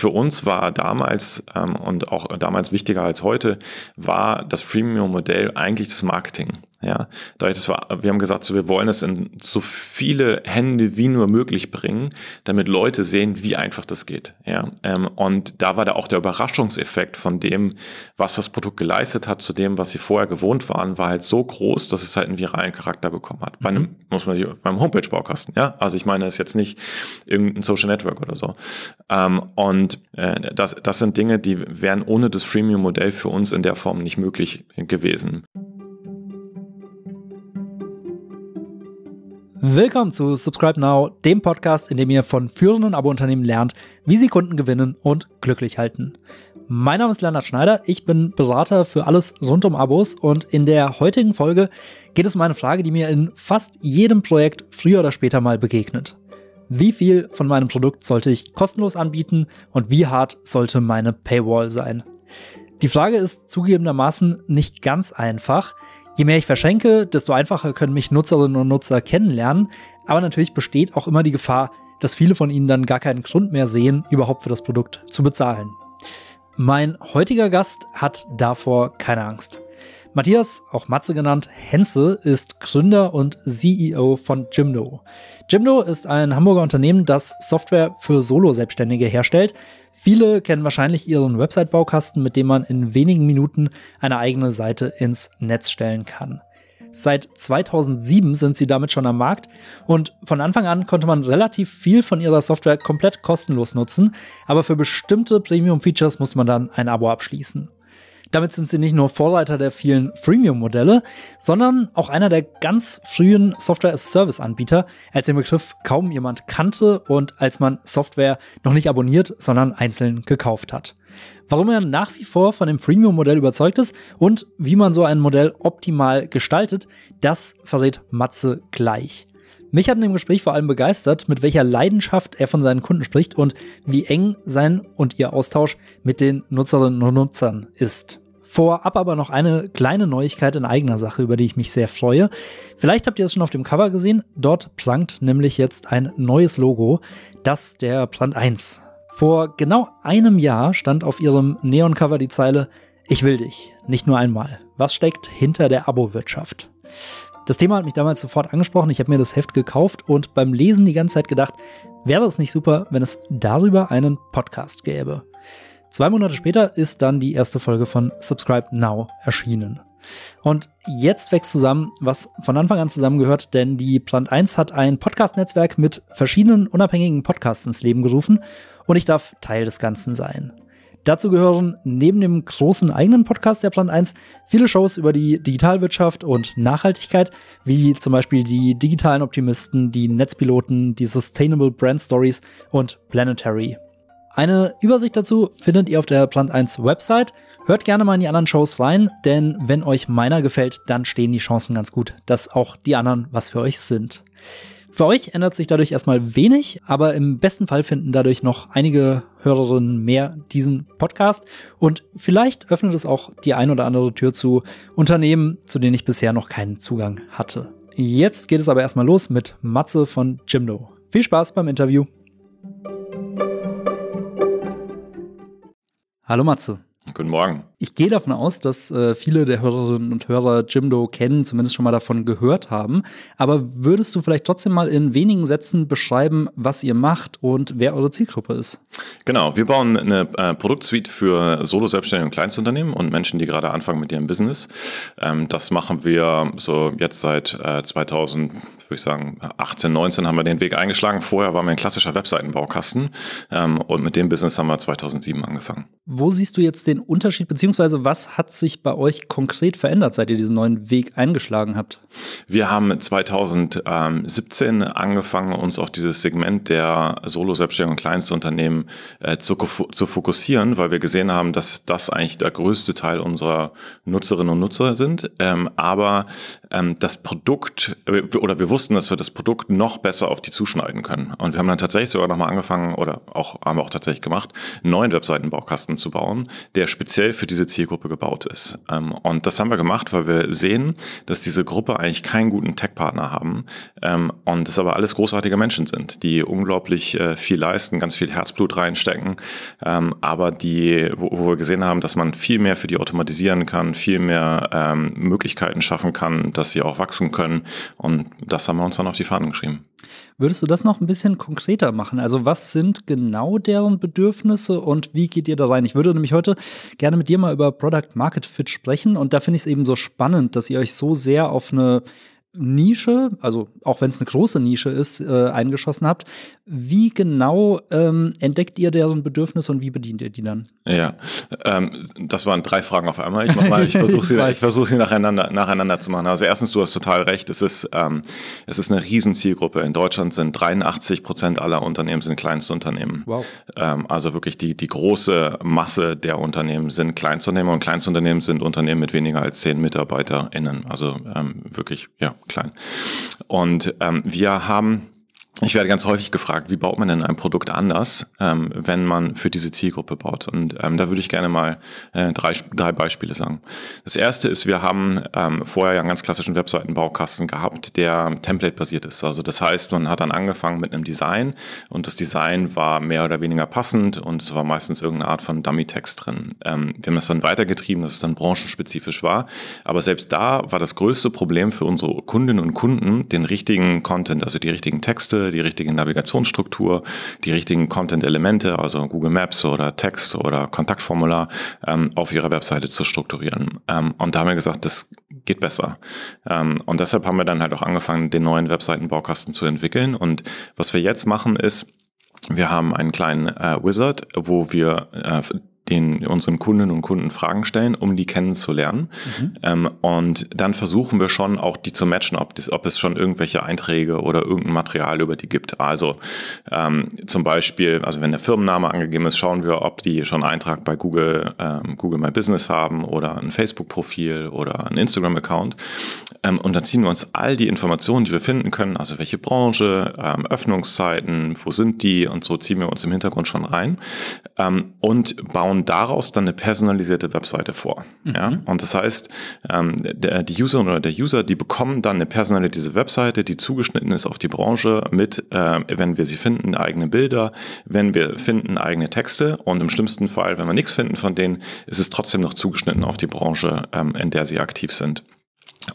für uns war damals ähm, und auch damals wichtiger als heute, war das Freemium-Modell eigentlich das Marketing. Ja, dadurch, dass wir, wir haben gesagt, so, wir wollen es in so viele Hände wie nur möglich bringen, damit Leute sehen, wie einfach das geht. Ja, ähm, und da war da auch der Überraschungseffekt von dem, was das Produkt geleistet hat, zu dem, was sie vorher gewohnt waren, war halt so groß, dass es halt einen viralen Charakter bekommen hat. Bei einem, mhm. muss man beim Homepage-Baukasten. Ja, also ich meine, es ist jetzt nicht irgendein Social Network oder so. Ähm, und äh, das, das sind Dinge, die wären ohne das Freemium-Modell für uns in der Form nicht möglich gewesen. Willkommen zu Subscribe Now, dem Podcast, in dem ihr von führenden Abo-Unternehmen lernt, wie sie Kunden gewinnen und glücklich halten. Mein Name ist Leonard Schneider, ich bin Berater für alles rund um Abos und in der heutigen Folge geht es um eine Frage, die mir in fast jedem Projekt früher oder später mal begegnet. Wie viel von meinem Produkt sollte ich kostenlos anbieten und wie hart sollte meine Paywall sein? Die Frage ist zugegebenermaßen nicht ganz einfach, Je mehr ich verschenke, desto einfacher können mich Nutzerinnen und Nutzer kennenlernen. Aber natürlich besteht auch immer die Gefahr, dass viele von ihnen dann gar keinen Grund mehr sehen, überhaupt für das Produkt zu bezahlen. Mein heutiger Gast hat davor keine Angst. Matthias, auch Matze genannt, Henze, ist Gründer und CEO von Jimdo. Jimdo ist ein Hamburger Unternehmen, das Software für Solo-Selbstständige herstellt, Viele kennen wahrscheinlich ihren Website-Baukasten, mit dem man in wenigen Minuten eine eigene Seite ins Netz stellen kann. Seit 2007 sind sie damit schon am Markt und von Anfang an konnte man relativ viel von ihrer Software komplett kostenlos nutzen, aber für bestimmte Premium-Features muss man dann ein Abo abschließen. Damit sind sie nicht nur Vorreiter der vielen Freemium-Modelle, sondern auch einer der ganz frühen Software-as-Service-Anbieter, als den Begriff kaum jemand kannte und als man Software noch nicht abonniert, sondern einzeln gekauft hat. Warum er nach wie vor von dem Freemium-Modell überzeugt ist und wie man so ein Modell optimal gestaltet, das verrät Matze gleich. Mich hat in dem Gespräch vor allem begeistert, mit welcher Leidenschaft er von seinen Kunden spricht und wie eng sein und ihr Austausch mit den Nutzerinnen und Nutzern ist. Vorab aber noch eine kleine Neuigkeit in eigener Sache, über die ich mich sehr freue. Vielleicht habt ihr es schon auf dem Cover gesehen. Dort prangt nämlich jetzt ein neues Logo, das der Plant 1. Vor genau einem Jahr stand auf ihrem Neon-Cover die Zeile Ich will dich, nicht nur einmal. Was steckt hinter der Abo-Wirtschaft? Das Thema hat mich damals sofort angesprochen. Ich habe mir das Heft gekauft und beim Lesen die ganze Zeit gedacht, wäre es nicht super, wenn es darüber einen Podcast gäbe. Zwei Monate später ist dann die erste Folge von Subscribe Now erschienen. Und jetzt wächst zusammen, was von Anfang an zusammengehört, denn die Plant 1 hat ein Podcast-Netzwerk mit verschiedenen unabhängigen Podcasts ins Leben gerufen und ich darf Teil des Ganzen sein. Dazu gehören neben dem großen eigenen Podcast der Plant 1 viele Shows über die Digitalwirtschaft und Nachhaltigkeit, wie zum Beispiel die digitalen Optimisten, die Netzpiloten, die Sustainable Brand Stories und Planetary. Eine Übersicht dazu findet ihr auf der Plant 1 Website. Hört gerne mal in die anderen Shows rein, denn wenn euch meiner gefällt, dann stehen die Chancen ganz gut, dass auch die anderen was für euch sind. Für euch ändert sich dadurch erstmal wenig, aber im besten Fall finden dadurch noch einige Hörerinnen mehr diesen Podcast und vielleicht öffnet es auch die ein oder andere Tür zu Unternehmen, zu denen ich bisher noch keinen Zugang hatte. Jetzt geht es aber erstmal los mit Matze von Jimdo. Viel Spaß beim Interview. Hallo Matze. Guten Morgen. Ich gehe davon aus, dass äh, viele der Hörerinnen und Hörer Jimdo kennen, zumindest schon mal davon gehört haben. Aber würdest du vielleicht trotzdem mal in wenigen Sätzen beschreiben, was ihr macht und wer eure Zielgruppe ist? Genau, wir bauen eine äh, Produktsuite für Solo-Selbstständige und Kleinstunternehmen und Menschen, die gerade anfangen mit ihrem Business. Ähm, das machen wir so jetzt seit äh, 2000, würde ich sagen, 18, 19 haben wir den Weg eingeschlagen. Vorher waren wir ein klassischer Webseitenbaukasten ähm, und mit dem Business haben wir 2007 angefangen. Wo siehst du jetzt den Unterschied, beziehungsweise was hat sich bei euch konkret verändert, seit ihr diesen neuen Weg eingeschlagen habt? Wir haben 2017 angefangen, uns auf dieses Segment der Solo-Selbstständigen und Kleinstunternehmen äh, zu, zu fokussieren, weil wir gesehen haben, dass das eigentlich der größte Teil unserer Nutzerinnen und Nutzer sind, ähm, aber ähm, das Produkt äh, oder wir wussten, dass wir das Produkt noch besser auf die zuschneiden können. Und wir haben dann tatsächlich sogar nochmal angefangen oder auch haben wir auch tatsächlich gemacht, einen neuen Webseitenbaukasten zu bauen, der speziell für diese Zielgruppe gebaut ist. Ähm, und das haben wir gemacht, weil wir sehen, dass diese Gruppe eigentlich keinen guten Tech-Partner haben ähm, und es aber alles großartige Menschen sind, die unglaublich äh, viel leisten, ganz viel Herzblut reinstecken, ähm, aber die, wo, wo wir gesehen haben, dass man viel mehr für die automatisieren kann, viel mehr ähm, Möglichkeiten schaffen kann, dass sie auch wachsen können. Und das haben wir uns dann auf die Fahnen geschrieben. Würdest du das noch ein bisschen konkreter machen? Also was sind genau deren Bedürfnisse und wie geht ihr da rein? Ich würde nämlich heute gerne mit dir mal über Product Market Fit sprechen und da finde ich es eben so spannend, dass ihr euch so sehr auf eine Nische, also auch wenn es eine große Nische ist, äh, eingeschossen habt. Wie genau ähm, entdeckt ihr deren Bedürfnisse und wie bedient ihr die dann? Ja, ähm, das waren drei Fragen auf einmal. Ich, ich versuche sie, ich versuch sie nacheinander, nacheinander zu machen. Also erstens, du hast total recht, es ist, ähm, es ist eine Riesenzielgruppe. In Deutschland sind 83 Prozent aller Unternehmen sind Kleinstunternehmen. Wow. Ähm, also wirklich die, die große Masse der Unternehmen sind Kleinstunternehmen und Kleinstunternehmen sind Unternehmen mit weniger als zehn MitarbeiterInnen. Also ähm, wirklich, ja, klein. Und ähm, wir haben ich werde ganz häufig gefragt, wie baut man denn ein Produkt anders, ähm, wenn man für diese Zielgruppe baut? Und ähm, da würde ich gerne mal äh, drei, drei Beispiele sagen. Das erste ist, wir haben ähm, vorher ja einen ganz klassischen Webseitenbaukasten gehabt, der template-basiert ist. Also das heißt, man hat dann angefangen mit einem Design und das Design war mehr oder weniger passend und es war meistens irgendeine Art von Dummy-Text drin. Ähm, wir haben das dann weitergetrieben, dass es dann branchenspezifisch war. Aber selbst da war das größte Problem für unsere Kundinnen und Kunden, den richtigen Content, also die richtigen Texte, die richtige Navigationsstruktur, die richtigen Content-Elemente, also Google Maps oder Text oder Kontaktformular ähm, auf ihrer Webseite zu strukturieren. Ähm, und da haben wir gesagt, das geht besser. Ähm, und deshalb haben wir dann halt auch angefangen, den neuen Webseitenbaukasten zu entwickeln. Und was wir jetzt machen ist, wir haben einen kleinen äh, Wizard, wo wir äh, den unseren Kundinnen und Kunden Fragen stellen, um die kennenzulernen. Mhm. Ähm, und dann versuchen wir schon auch die zu matchen, ob, das, ob es schon irgendwelche Einträge oder irgendein Material über die gibt. Also ähm, zum Beispiel, also wenn der Firmenname angegeben ist, schauen wir, ob die schon einen Eintrag bei Google, ähm, Google My Business haben oder ein Facebook-Profil oder ein Instagram-Account. Ähm, und dann ziehen wir uns all die Informationen, die wir finden können, also welche Branche, ähm, Öffnungszeiten, wo sind die und so ziehen wir uns im Hintergrund schon rein ähm, und bauen daraus dann eine personalisierte Webseite vor. Mhm. Ja? Und das heißt, ähm, der, die User oder der User, die bekommen dann eine personalisierte Webseite, die zugeschnitten ist auf die Branche mit, äh, wenn wir sie finden, eigene Bilder, wenn wir finden, eigene Texte und im schlimmsten Fall, wenn wir nichts finden von denen, ist es trotzdem noch zugeschnitten auf die Branche, ähm, in der sie aktiv sind.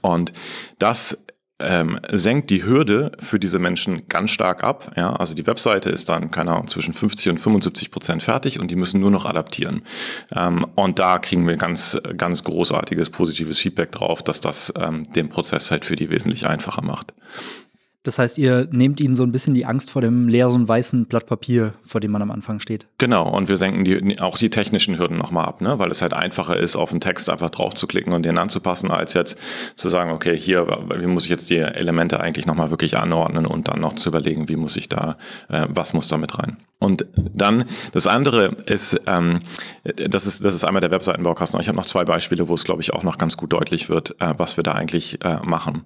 Und das ähm, senkt die Hürde für diese Menschen ganz stark ab. Ja, also die Webseite ist dann, keine Ahnung, zwischen 50 und 75 Prozent fertig und die müssen nur noch adaptieren. Ähm, und da kriegen wir ganz, ganz großartiges positives Feedback drauf, dass das ähm, den Prozess halt für die wesentlich einfacher macht. Das heißt, ihr nehmt ihnen so ein bisschen die Angst vor dem leeren weißen Blatt Papier, vor dem man am Anfang steht. Genau, und wir senken die, auch die technischen Hürden nochmal ab, ne? weil es halt einfacher ist, auf einen Text einfach drauf zu klicken und den anzupassen, als jetzt zu sagen, okay, hier, wie muss ich jetzt die Elemente eigentlich nochmal wirklich anordnen und dann noch zu überlegen, wie muss ich da, äh, was muss da mit rein. Und dann das andere ist, ähm, das ist, das ist einmal der Webseitenbaukasten. Ich habe noch zwei Beispiele, wo es, glaube ich, auch noch ganz gut deutlich wird, äh, was wir da eigentlich äh, machen.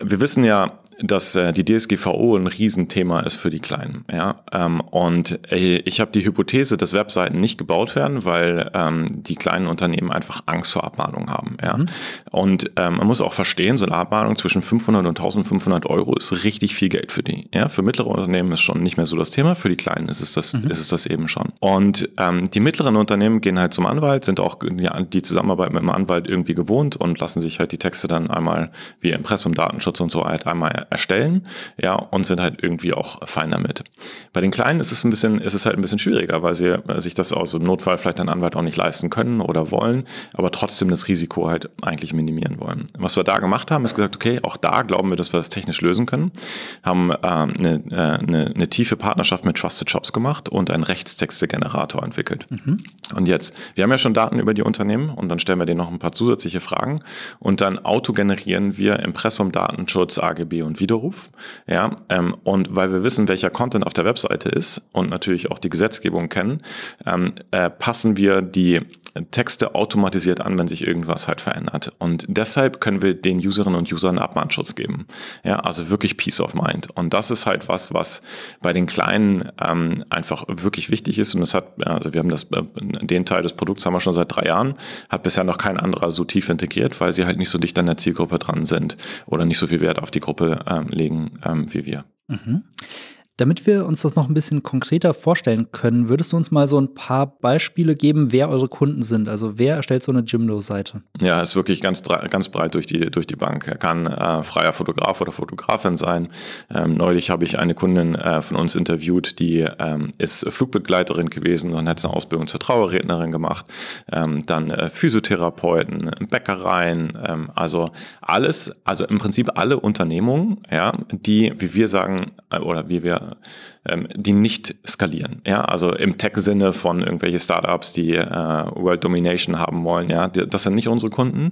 Wir wissen ja, dass äh, die DSGVO ein Riesenthema ist für die Kleinen. Ja? Ähm, und äh, ich habe die Hypothese, dass Webseiten nicht gebaut werden, weil ähm, die kleinen Unternehmen einfach Angst vor Abmahnungen haben. Ja? Mhm. Und ähm, man muss auch verstehen, so eine Abmahnung zwischen 500 und 1500 Euro ist richtig viel Geld für die. Ja? Für mittlere Unternehmen ist schon nicht mehr so das Thema, für die Kleinen ist es das, mhm. ist es das eben schon. Und ähm, die mittleren Unternehmen gehen halt zum Anwalt, sind auch die, die Zusammenarbeit mit dem Anwalt irgendwie gewohnt und lassen sich halt die Texte dann einmal wie Impressum, Datenschutz und so halt einmal erstellen, ja, und sind halt irgendwie auch fein damit. Bei den Kleinen ist es ein bisschen, ist es halt ein bisschen schwieriger, weil sie äh, sich das aus im Notfall vielleicht ein Anwalt auch nicht leisten können oder wollen, aber trotzdem das Risiko halt eigentlich minimieren wollen. Was wir da gemacht haben, ist gesagt, okay, auch da glauben wir, dass wir das technisch lösen können, haben ähm, eine, äh, eine, eine tiefe Partnerschaft mit Trusted Shops gemacht und einen Rechtstexte-Generator entwickelt. Mhm. Und jetzt, wir haben ja schon Daten über die Unternehmen und dann stellen wir denen noch ein paar zusätzliche Fragen und dann autogenerieren wir Impressum, Datenschutz, AGB und Widerruf. Ja, ähm, und weil wir wissen, welcher Content auf der Webseite ist und natürlich auch die Gesetzgebung kennen, ähm, äh, passen wir die Texte automatisiert an, wenn sich irgendwas halt verändert. Und deshalb können wir den Userinnen und Usern Abmahnschutz geben. Ja, also wirklich Peace of Mind. Und das ist halt was, was bei den Kleinen ähm, einfach wirklich wichtig ist. Und es hat, also wir haben das, äh, den Teil des Produkts haben wir schon seit drei Jahren, hat bisher noch kein anderer so tief integriert, weil sie halt nicht so dicht an der Zielgruppe dran sind oder nicht so viel Wert auf die Gruppe ähm, legen ähm, wie wir. Mhm. Damit wir uns das noch ein bisschen konkreter vorstellen können, würdest du uns mal so ein paar Beispiele geben, wer eure Kunden sind? Also wer erstellt so eine Jimdo-Seite? Ja, ist wirklich ganz, ganz breit durch die, durch die Bank. Er kann äh, freier Fotograf oder Fotografin sein. Ähm, neulich habe ich eine Kundin äh, von uns interviewt, die ähm, ist Flugbegleiterin gewesen und hat eine Ausbildung zur Trauerrednerin gemacht. Ähm, dann äh, Physiotherapeuten, Bäckereien, ähm, also alles, also im Prinzip alle Unternehmungen, ja, die, wie wir sagen, äh, oder wie wir ähm, die nicht skalieren. Ja, also im Tech-Sinne von irgendwelche Startups, die äh, World Domination haben wollen. Ja, das sind nicht unsere Kunden,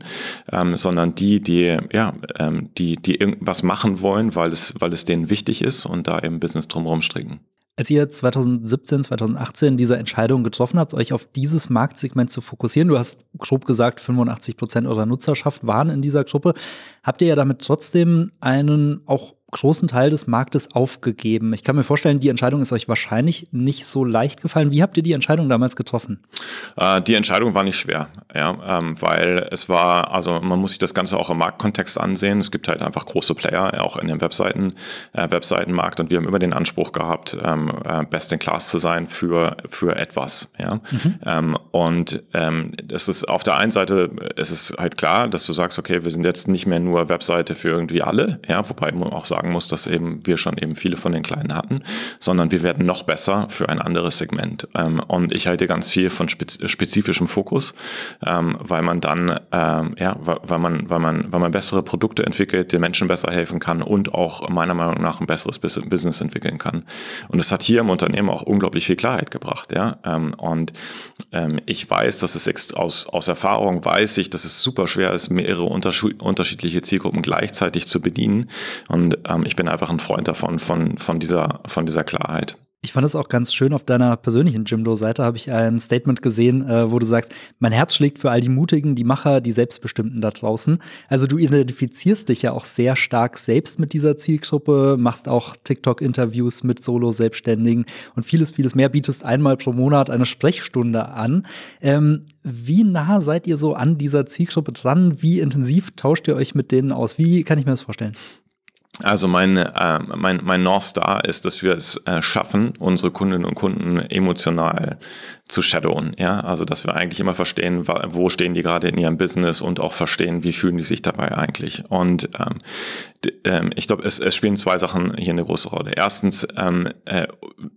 ähm, sondern die, die ja, ähm, die die irgendwas machen wollen, weil es weil es denen wichtig ist und da eben Business drumherum stricken. Als ihr 2017, 2018 diese Entscheidung getroffen habt, euch auf dieses Marktsegment zu fokussieren, du hast grob gesagt, 85 Prozent eurer Nutzerschaft waren in dieser Gruppe, habt ihr ja damit trotzdem einen auch großen Teil des Marktes aufgegeben. Ich kann mir vorstellen, die Entscheidung ist euch wahrscheinlich nicht so leicht gefallen. Wie habt ihr die Entscheidung damals getroffen? Äh, die Entscheidung war nicht schwer, ja, ähm, weil es war, also man muss sich das Ganze auch im Marktkontext ansehen. Es gibt halt einfach große Player, auch in dem Webseiten, äh, Webseitenmarkt und wir haben immer den Anspruch gehabt, ähm, äh, best in class zu sein für, für etwas, ja. Mhm. Ähm, und ähm, das ist auf der einen Seite, es ist halt klar, dass du sagst, okay, wir sind jetzt nicht mehr nur Webseite für irgendwie alle, ja, wobei man auch sagen muss, dass eben wir schon eben viele von den Kleinen hatten, sondern wir werden noch besser für ein anderes Segment. Ähm, und ich halte ganz viel von spezifischem Fokus, ähm, weil man dann, ähm, ja, weil man, weil man, weil man bessere Produkte entwickelt, den Menschen besser helfen kann und auch meiner Meinung nach ein besseres Business entwickeln kann. Und es hat hier im Unternehmen auch unglaublich viel Klarheit gebracht, ja. Und ich weiß, dass es aus, aus Erfahrung weiß ich, dass es super schwer ist, mehrere unterschiedliche Zielgruppen gleichzeitig zu bedienen. Und ähm, ich bin einfach ein Freund davon, von, von, dieser, von dieser Klarheit. Ich fand es auch ganz schön, auf deiner persönlichen Jimdo-Seite habe ich ein Statement gesehen, äh, wo du sagst, mein Herz schlägt für all die Mutigen, die Macher, die Selbstbestimmten da draußen. Also du identifizierst dich ja auch sehr stark selbst mit dieser Zielgruppe, machst auch TikTok-Interviews mit Solo-Selbstständigen und vieles, vieles mehr, bietest einmal pro Monat eine Sprechstunde an. Ähm, wie nah seid ihr so an dieser Zielgruppe dran? Wie intensiv tauscht ihr euch mit denen aus? Wie kann ich mir das vorstellen? Also mein, äh, mein, mein North Star ist, dass wir es äh, schaffen, unsere Kundinnen und Kunden emotional zu shadowen. Ja, also dass wir eigentlich immer verstehen, wo stehen die gerade in ihrem Business und auch verstehen, wie fühlen die sich dabei eigentlich. Und ähm, ähm, ich glaube, es, es spielen zwei Sachen hier eine große Rolle. Erstens, ähm, äh,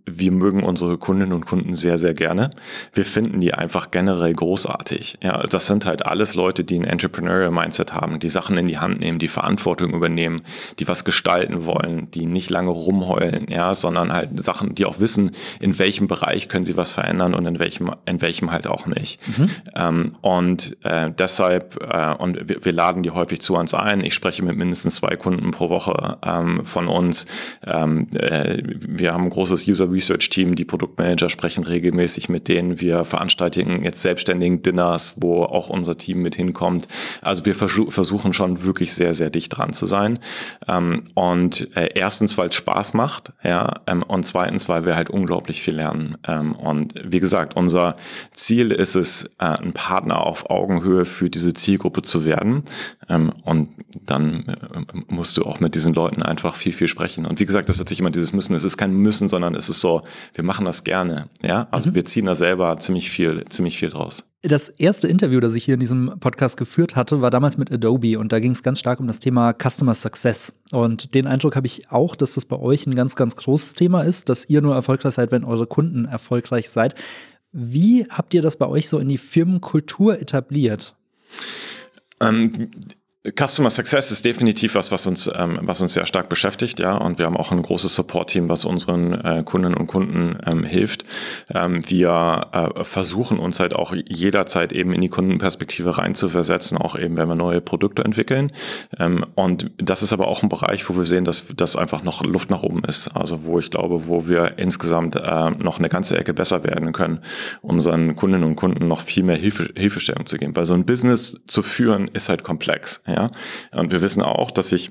wir mögen unsere Kundinnen und Kunden sehr, sehr gerne. Wir finden die einfach generell großartig. Ja, das sind halt alles Leute, die ein Entrepreneurial Mindset haben, die Sachen in die Hand nehmen, die Verantwortung übernehmen, die was gestalten wollen, die nicht lange rumheulen, ja, sondern halt Sachen, die auch wissen, in welchem Bereich können sie was verändern und in welchem, in welchem halt auch nicht. Mhm. Ähm, und äh, deshalb, äh, und wir, wir, laden die häufig zu uns ein. Ich spreche mit mindestens zwei Kunden pro Woche ähm, von uns. Ähm, äh, wir haben ein großes User Research Team, die Produktmanager sprechen regelmäßig mit denen. Wir veranstalten jetzt selbstständigen Dinners, wo auch unser Team mit hinkommt. Also wir versuchen schon wirklich sehr, sehr dicht dran zu sein. Ähm, und äh, erstens, weil es Spaß macht, ja, ähm, und zweitens, weil wir halt unglaublich viel lernen. Ähm, und wie gesagt, unser Ziel ist es, äh, ein Partner auf Augenhöhe für diese Zielgruppe zu werden. Ähm, und dann äh, musst du auch mit diesen Leuten einfach viel, viel sprechen. Und wie gesagt, das hört sich immer dieses Müssen. Es ist kein Müssen, sondern es ist so, wir machen das gerne. Ja, also mhm. wir ziehen da selber ziemlich viel, ziemlich viel draus. Das erste Interview, das ich hier in diesem Podcast geführt hatte, war damals mit Adobe und da ging es ganz stark um das Thema Customer Success. Und den Eindruck habe ich auch, dass das bei euch ein ganz, ganz großes Thema ist, dass ihr nur erfolgreich seid, wenn eure Kunden erfolgreich seid. Wie habt ihr das bei euch so in die Firmenkultur etabliert? Ähm, Customer Success ist definitiv was, was uns, ähm, was uns sehr stark beschäftigt, ja. Und wir haben auch ein großes Support-Team, was unseren äh, Kundinnen und Kunden ähm, hilft. Ähm, wir äh, versuchen uns halt auch jederzeit eben in die Kundenperspektive reinzuversetzen, auch eben, wenn wir neue Produkte entwickeln. Ähm, und das ist aber auch ein Bereich, wo wir sehen, dass das einfach noch Luft nach oben ist. Also wo ich glaube, wo wir insgesamt äh, noch eine ganze Ecke besser werden können, unseren Kundinnen und Kunden noch viel mehr Hilfe, Hilfestellung zu geben. Weil so ein Business zu führen ist halt komplex. Ja? Und wir wissen auch, dass sich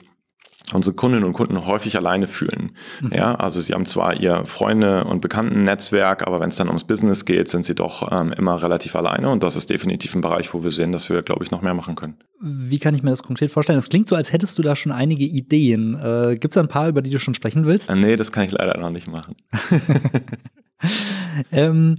unsere Kundinnen und Kunden häufig alleine fühlen. Mhm. Ja, also sie haben zwar ihr Freunde und Bekannten-Netzwerk, aber wenn es dann ums Business geht, sind sie doch ähm, immer relativ alleine und das ist definitiv ein Bereich, wo wir sehen, dass wir, glaube ich, noch mehr machen können. Wie kann ich mir das konkret vorstellen? Das klingt so, als hättest du da schon einige Ideen. Äh, Gibt es ein paar, über die du schon sprechen willst? Äh, nee, das kann ich leider noch nicht machen. ähm,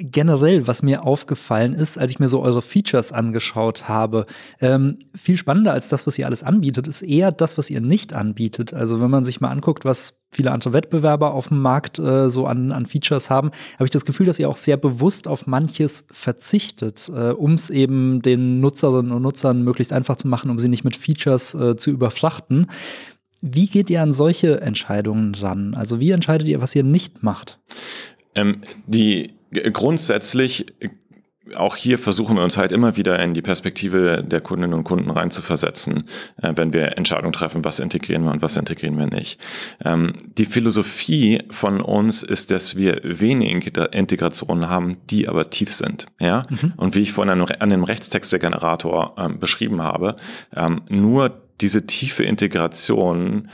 generell, was mir aufgefallen ist, als ich mir so eure Features angeschaut habe, ähm, viel spannender als das, was ihr alles anbietet, ist eher das, was ihr nicht anbietet. Also wenn man sich mal anguckt, was viele andere Wettbewerber auf dem Markt äh, so an, an Features haben, habe ich das Gefühl, dass ihr auch sehr bewusst auf manches verzichtet, äh, um es eben den Nutzerinnen und Nutzern möglichst einfach zu machen, um sie nicht mit Features äh, zu überfrachten. Wie geht ihr an solche Entscheidungen ran? Also wie entscheidet ihr, was ihr nicht macht? Ähm, die grundsätzlich auch hier versuchen wir uns halt immer wieder in die Perspektive der Kundinnen und Kunden rein zu versetzen, äh, wenn wir Entscheidungen treffen, was integrieren wir und was integrieren wir nicht. Ähm, die Philosophie von uns ist, dass wir wenig Integrationen haben, die aber tief sind. Ja? Mhm. Und wie ich vorhin an dem Rechtstextegenerator ähm, beschrieben habe, ähm, nur diese tiefe Integration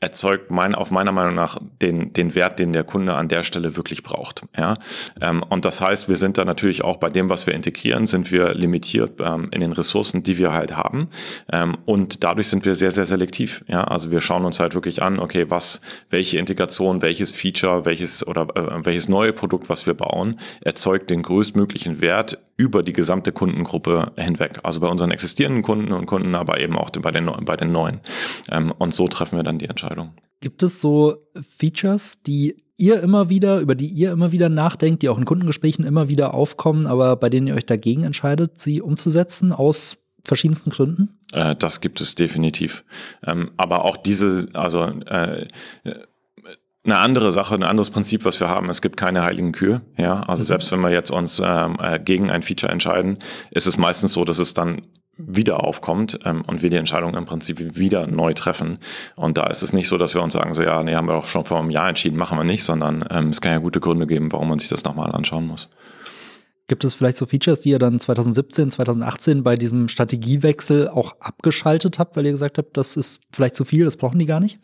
erzeugt mein, auf meiner Meinung nach den, den Wert, den der Kunde an der Stelle wirklich braucht. Ja? Ähm, und das heißt, wir sind da natürlich auch bei dem, was wir integrieren, sind wir limitiert ähm, in den Ressourcen, die wir halt haben. Ähm, und dadurch sind wir sehr, sehr selektiv. Ja? Also wir schauen uns halt wirklich an, okay, was, welche Integration, welches Feature, welches oder äh, welches neue Produkt, was wir bauen, erzeugt den größtmöglichen Wert über die gesamte Kundengruppe hinweg. Also bei unseren existierenden Kunden und Kunden, aber eben auch bei den, bei den neuen. Ähm, und so treffen wir dann die Entscheidung. Entscheidung. Gibt es so Features, die ihr immer wieder, über die ihr immer wieder nachdenkt, die auch in Kundengesprächen immer wieder aufkommen, aber bei denen ihr euch dagegen entscheidet, sie umzusetzen aus verschiedensten Gründen? Äh, das gibt es definitiv. Ähm, aber auch diese, also äh, eine andere Sache, ein anderes Prinzip, was wir haben. Es gibt keine heiligen Kühe. Ja, also mhm. selbst wenn wir jetzt uns ähm, äh, gegen ein Feature entscheiden, ist es meistens so, dass es dann wieder aufkommt ähm, und wir die Entscheidung im Prinzip wieder neu treffen. Und da ist es nicht so, dass wir uns sagen, so ja, nee, haben wir doch schon vor einem Jahr entschieden, machen wir nicht, sondern ähm, es kann ja gute Gründe geben, warum man sich das nochmal anschauen muss. Gibt es vielleicht so Features, die ihr dann 2017, 2018 bei diesem Strategiewechsel auch abgeschaltet habt, weil ihr gesagt habt, das ist vielleicht zu viel, das brauchen die gar nicht?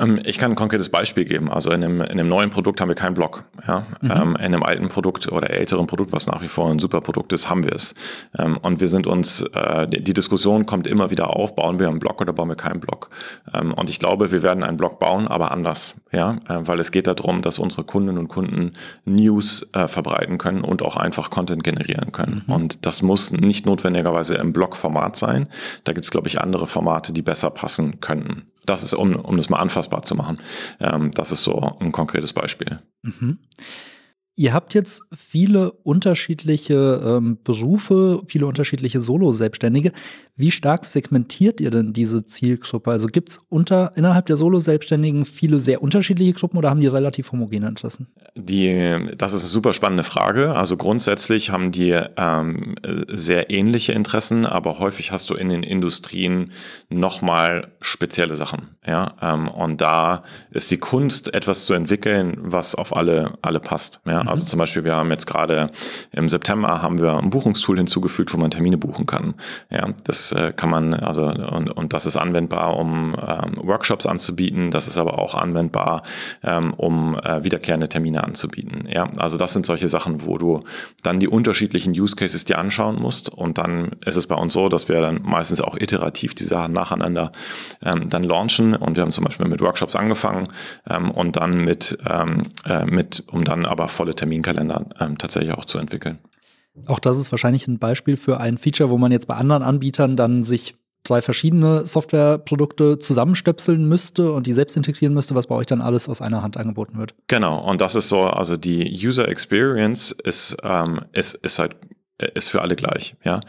Ähm, ich kann ein konkretes Beispiel geben. Also in einem, in einem neuen Produkt haben wir keinen Blog. Ja? Mhm. Ähm, in einem alten Produkt oder älteren Produkt, was nach wie vor ein super Produkt ist, haben wir es. Ähm, und wir sind uns, äh, die Diskussion kommt immer wieder auf, bauen wir einen Blog oder bauen wir keinen Blog? Und ich glaube, wir werden einen Blog bauen, aber anders. Ja? Äh, weil es geht darum, dass unsere Kundinnen und Kunden News äh, verbreiten können und auch einfach Content Content generieren können. Mhm. Und das muss nicht notwendigerweise im Blog-Format sein. Da gibt es, glaube ich, andere Formate, die besser passen könnten. Das ist, um, um das mal anfassbar zu machen. Ähm, das ist so ein konkretes Beispiel. Mhm. Ihr habt jetzt viele unterschiedliche ähm, Berufe, viele unterschiedliche Solo-Selbstständige. Wie stark segmentiert ihr denn diese Zielgruppe? Also gibt es unter innerhalb der Solo-Selbstständigen viele sehr unterschiedliche Gruppen oder haben die relativ homogene Interessen? Die, das ist eine super spannende Frage. Also grundsätzlich haben die ähm, sehr ähnliche Interessen, aber häufig hast du in den Industrien nochmal spezielle Sachen. Ja? Ähm, und da ist die Kunst, etwas zu entwickeln, was auf alle, alle passt. Ja? Mhm. Also zum Beispiel, wir haben jetzt gerade im September haben wir ein Buchungstool hinzugefügt, wo man Termine buchen kann. Ja, das äh, kann man, also und, und das ist anwendbar, um ähm, Workshops anzubieten. Das ist aber auch anwendbar, ähm, um äh, wiederkehrende Termine anzubieten. Ja, also das sind solche Sachen, wo du dann die unterschiedlichen Use Cases dir anschauen musst. Und dann ist es bei uns so, dass wir dann meistens auch iterativ die Sachen nacheinander ähm, dann launchen. Und wir haben zum Beispiel mit Workshops angefangen ähm, und dann mit, ähm, äh, mit, um dann aber volle Terminkalender ähm, tatsächlich auch zu entwickeln. Auch das ist wahrscheinlich ein Beispiel für ein Feature, wo man jetzt bei anderen Anbietern dann sich zwei verschiedene Softwareprodukte zusammenstöpseln müsste und die selbst integrieren müsste, was bei euch dann alles aus einer Hand angeboten wird. Genau, und das ist so, also die User Experience ist, ähm, ist, ist halt ist für alle gleich. Ja?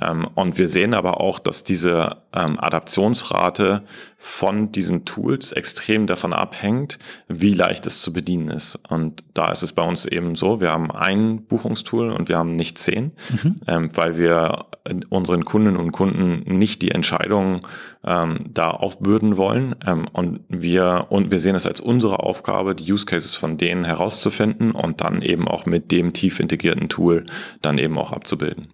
Ähm, und wir sehen aber auch, dass diese ähm, Adaptionsrate von diesen Tools extrem davon abhängt, wie leicht es zu bedienen ist. Und da ist es bei uns eben so, wir haben ein Buchungstool und wir haben nicht zehn, mhm. ähm, weil wir unseren Kundinnen und Kunden nicht die Entscheidung ähm, da aufbürden wollen. Ähm, und wir und wir sehen es als unsere Aufgabe, die Use Cases von denen herauszufinden und dann eben auch mit dem tief integrierten Tool dann eben auch abzubilden.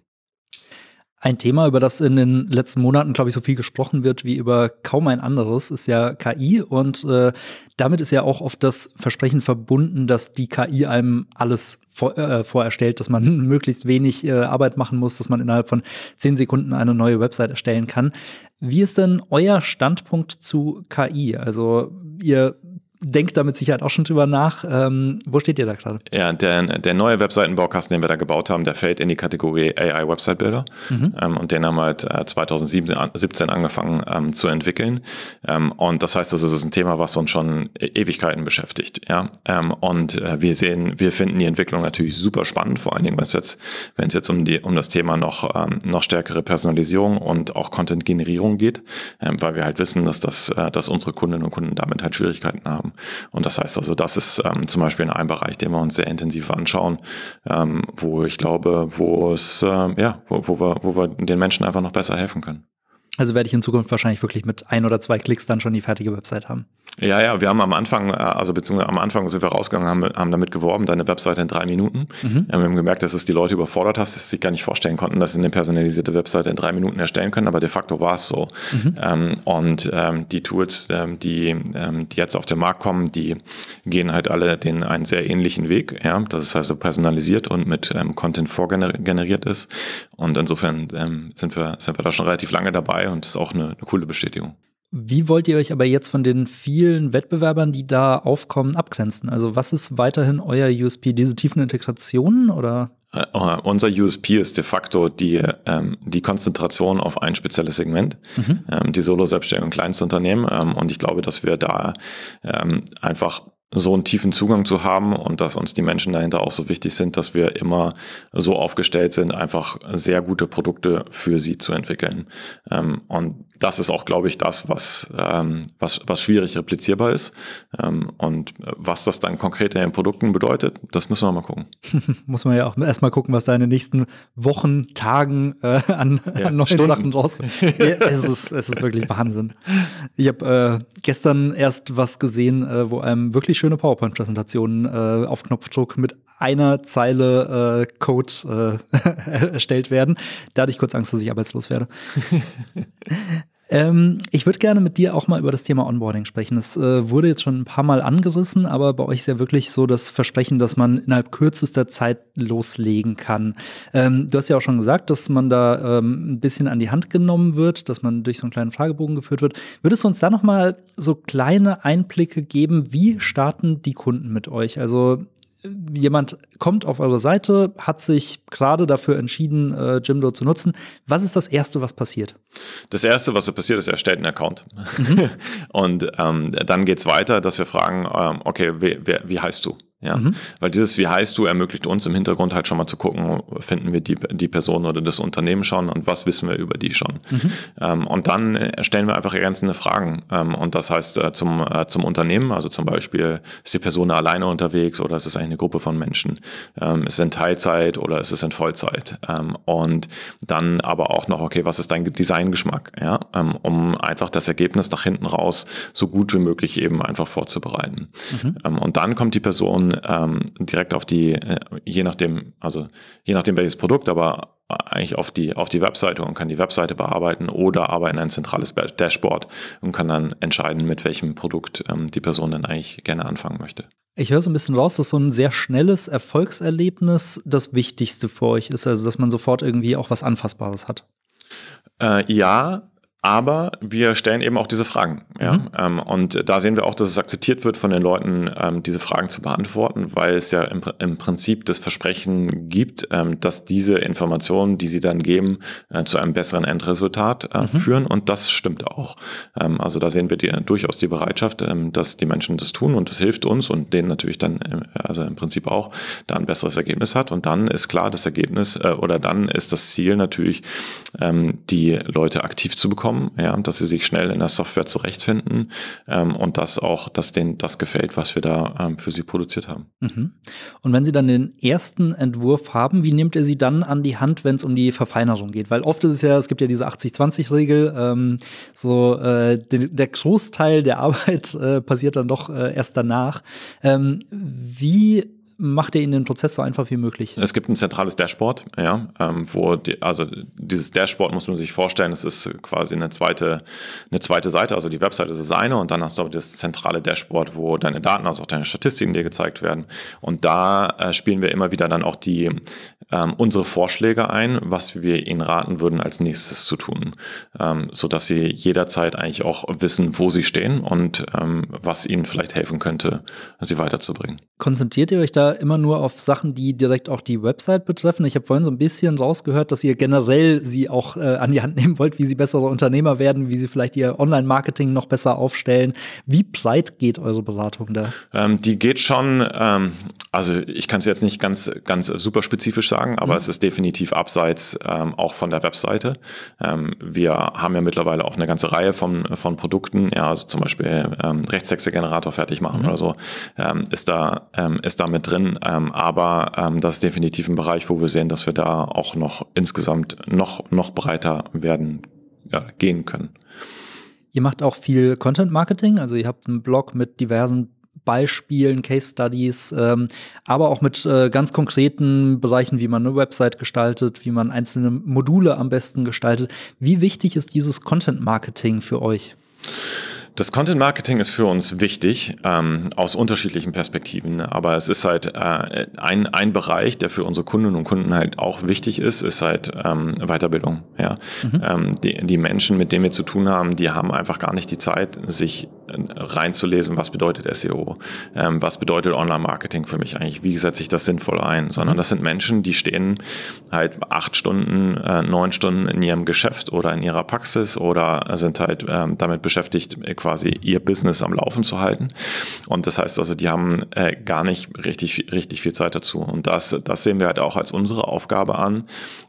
Ein Thema, über das in den letzten Monaten, glaube ich, so viel gesprochen wird wie über kaum ein anderes, ist ja KI. Und äh, damit ist ja auch oft das Versprechen verbunden, dass die KI einem alles vor, äh, vorerstellt, dass man möglichst wenig äh, Arbeit machen muss, dass man innerhalb von zehn Sekunden eine neue Website erstellen kann. Wie ist denn euer Standpunkt zu KI? Also ihr denkt da mit Sicherheit auch schon drüber nach. Ähm, wo steht ihr da gerade? Ja, der, der neue Webseitenbaukasten, den wir da gebaut haben, der fällt in die Kategorie AI Website Builder. Mhm. Ähm, und den haben wir halt äh, 2017 angefangen ähm, zu entwickeln. Ähm, und das heißt, das ist ein Thema, was uns schon e-, Ewigkeiten beschäftigt. Ja, ähm, und äh, wir sehen, wir finden die Entwicklung natürlich super spannend, vor allen Dingen, wenn es jetzt, wenn es jetzt um die, um das Thema noch, ähm, noch stärkere Personalisierung und auch Content-Generierung geht, weil wir halt wissen, dass das, äh, dass unsere Kundinnen und Kunden damit halt Schwierigkeiten haben. Und das heißt also, das ist ähm, zum Beispiel ein Bereich, den wir uns sehr intensiv anschauen, ähm, wo ich glaube, wo es, äh, ja, wo, wo, wir, wo wir den Menschen einfach noch besser helfen können. Also werde ich in Zukunft wahrscheinlich wirklich mit ein oder zwei Klicks dann schon die fertige Website haben. Ja, ja, wir haben am Anfang, äh, also beziehungsweise am Anfang sind wir rausgegangen, haben, haben damit geworben, deine Webseite in drei Minuten. Mhm. Wir haben gemerkt, dass es die Leute überfordert hat, dass sie sich gar nicht vorstellen konnten, dass sie eine personalisierte Webseite in drei Minuten erstellen können, aber de facto war es so. Mhm. Ähm, und ähm, die Tools, ähm, die, ähm, die jetzt auf den Markt kommen, die gehen halt alle den einen sehr ähnlichen Weg, ja, dass es also personalisiert und mit ähm, Content vorgeneriert ist. Und insofern ähm, sind wir, sind wir da schon relativ lange dabei und ist auch eine, eine coole Bestätigung. Wie wollt ihr euch aber jetzt von den vielen Wettbewerbern, die da aufkommen, abgrenzen? Also was ist weiterhin euer USP? Diese tiefen Integrationen oder? Uh, unser USP ist de facto die, ähm, die Konzentration auf ein spezielles Segment, mhm. ähm, die Solo-Selbstständigen und Kleinstunternehmen. Ähm, und ich glaube, dass wir da ähm, einfach so einen tiefen Zugang zu haben und dass uns die Menschen dahinter auch so wichtig sind, dass wir immer so aufgestellt sind, einfach sehr gute Produkte für sie zu entwickeln. Ähm, und das ist auch, glaube ich, das, was, ähm, was, was schwierig replizierbar ist. Ähm, und was das dann konkret in den Produkten bedeutet, das müssen wir mal gucken. Muss man ja auch erstmal gucken, was da in den nächsten Wochen, Tagen äh, an, ja, an neuen Stunden. Sachen rauskommt. ja, es, ist, es ist wirklich Wahnsinn. Ich habe äh, gestern erst was gesehen, äh, wo einem wirklich schöne PowerPoint-Präsentationen äh, auf Knopfdruck mit einer Zeile äh, Code äh, erstellt werden. Da hatte ich kurz Angst, dass ich arbeitslos werde. Ähm, ich würde gerne mit dir auch mal über das Thema Onboarding sprechen. Es äh, wurde jetzt schon ein paar Mal angerissen, aber bei euch ist ja wirklich so das Versprechen, dass man innerhalb kürzester Zeit loslegen kann. Ähm, du hast ja auch schon gesagt, dass man da ähm, ein bisschen an die Hand genommen wird, dass man durch so einen kleinen Fragebogen geführt wird. Würdest du uns da noch mal so kleine Einblicke geben, wie starten die Kunden mit euch? Also jemand kommt auf eure Seite, hat sich gerade dafür entschieden, äh, Jimdo zu nutzen. Was ist das Erste, was passiert? Das Erste, was passiert, ist, er stellt einen Account. Mhm. Und ähm, dann geht es weiter, dass wir fragen, ähm, okay, wie, wie, wie heißt du? Ja, mhm. weil dieses Wie heißt du ermöglicht uns im Hintergrund halt schon mal zu gucken, finden wir die, die Person oder das Unternehmen schon und was wissen wir über die schon. Mhm. Ähm, und dann stellen wir einfach ergänzende Fragen. Ähm, und das heißt äh, zum, äh, zum Unternehmen, also zum Beispiel, ist die Person alleine unterwegs oder ist es eigentlich eine Gruppe von Menschen? Ähm, ist es in Teilzeit oder ist es in Vollzeit? Ähm, und dann aber auch noch, okay, was ist dein Designgeschmack? Ja, ähm, um einfach das Ergebnis nach hinten raus so gut wie möglich eben einfach vorzubereiten. Mhm. Ähm, und dann kommt die Person ähm, direkt auf die, äh, je nachdem, also je nachdem welches Produkt, aber eigentlich auf die, auf die Webseite und kann die Webseite bearbeiten oder aber in ein zentrales Dashboard und kann dann entscheiden, mit welchem Produkt ähm, die Person dann eigentlich gerne anfangen möchte. Ich höre so ein bisschen raus, dass so ein sehr schnelles Erfolgserlebnis das Wichtigste für euch ist, also dass man sofort irgendwie auch was Anfassbares hat. Äh, ja, Aber wir stellen eben auch diese Fragen. Ja? Mhm. Ähm, und da sehen wir auch, dass es akzeptiert wird von den Leuten, ähm, diese Fragen zu beantworten, weil es ja im, im Prinzip das Versprechen gibt, ähm, dass diese Informationen, die sie dann geben, äh, zu einem besseren Endresultat äh, mhm. führen. Und das stimmt auch. Ähm, also da sehen wir die, durchaus die Bereitschaft, ähm, dass die Menschen das tun und das hilft uns und denen natürlich dann, äh, also im Prinzip auch, da ein besseres Ergebnis hat. Und dann ist klar, das Ergebnis äh, oder dann ist das Ziel natürlich, ähm, die Leute aktiv zu bekommen kommen, ja, dass sie sich schnell in der Software zurechtfinden ähm, und dass auch, dass denen das gefällt, was wir da ähm, für sie produziert haben. Mhm. Und wenn Sie dann den ersten Entwurf haben, wie nehmt ihr sie dann an die Hand, wenn es um die Verfeinerung geht? Weil oft ist es ja, es gibt ja diese 80-20-Regel, ähm, so äh, de, der Großteil der Arbeit äh, passiert dann doch äh, erst danach. Ähm, wie macht ihr Ihnen den Prozess so einfach wie möglich? Es gibt ein zentrales Dashboard, ja, ähm, wo die, also dieses Dashboard muss man sich vorstellen, es ist quasi eine zweite, eine zweite Seite, also die Website ist eine und dann hast du das zentrale Dashboard, wo deine Daten, also auch deine Statistiken dir gezeigt werden. Und da äh, spielen wir immer wieder dann auch die ähm, unsere Vorschläge ein, was wir ihnen raten würden, als nächstes zu tun, ähm, so dass sie jederzeit eigentlich auch wissen, wo sie stehen und ähm, was ihnen vielleicht helfen könnte, sie weiterzubringen. Konzentriert ihr euch da immer nur auf Sachen, die direkt auch die Website betreffen? Ich habe vorhin so ein bisschen rausgehört, dass ihr generell sie auch äh, an die Hand nehmen wollt, wie sie bessere Unternehmer werden, wie sie vielleicht ihr Online-Marketing noch besser aufstellen. Wie breit geht eure Beratung da? Ähm, die geht schon, ähm, also ich kann es jetzt nicht ganz, ganz super spezifisch sagen, aber mhm. es ist definitiv abseits ähm, auch von der Webseite. Ähm, wir haben ja mittlerweile auch eine ganze Reihe von, von Produkten, ja, also zum Beispiel ähm, Rechtstexte-Generator fertig machen mhm. oder so, ähm, ist da, ähm, ist da mit drin. Ähm, aber ähm, das ist definitiv ein Bereich, wo wir sehen, dass wir da auch noch insgesamt noch, noch breiter werden, ja, gehen können. Ihr macht auch viel Content Marketing, also ihr habt einen Blog mit diversen Beispielen, Case Studies, ähm, aber auch mit äh, ganz konkreten Bereichen, wie man eine Website gestaltet, wie man einzelne Module am besten gestaltet. Wie wichtig ist dieses Content Marketing für euch? Das Content Marketing ist für uns wichtig ähm, aus unterschiedlichen Perspektiven, aber es ist halt äh, ein, ein Bereich, der für unsere Kundinnen und Kunden halt auch wichtig ist, ist halt ähm, Weiterbildung. Ja, mhm. ähm, die, die Menschen, mit denen wir zu tun haben, die haben einfach gar nicht die Zeit, sich reinzulesen, was bedeutet SEO, ähm, was bedeutet Online-Marketing für mich eigentlich, wie setze ich das sinnvoll ein, sondern mhm. das sind Menschen, die stehen halt acht Stunden, äh, neun Stunden in ihrem Geschäft oder in ihrer Praxis oder sind halt ähm, damit beschäftigt, quasi ihr Business am Laufen zu halten. Und das heißt also, die haben äh, gar nicht richtig, richtig viel Zeit dazu. Und das, das sehen wir halt auch als unsere Aufgabe an,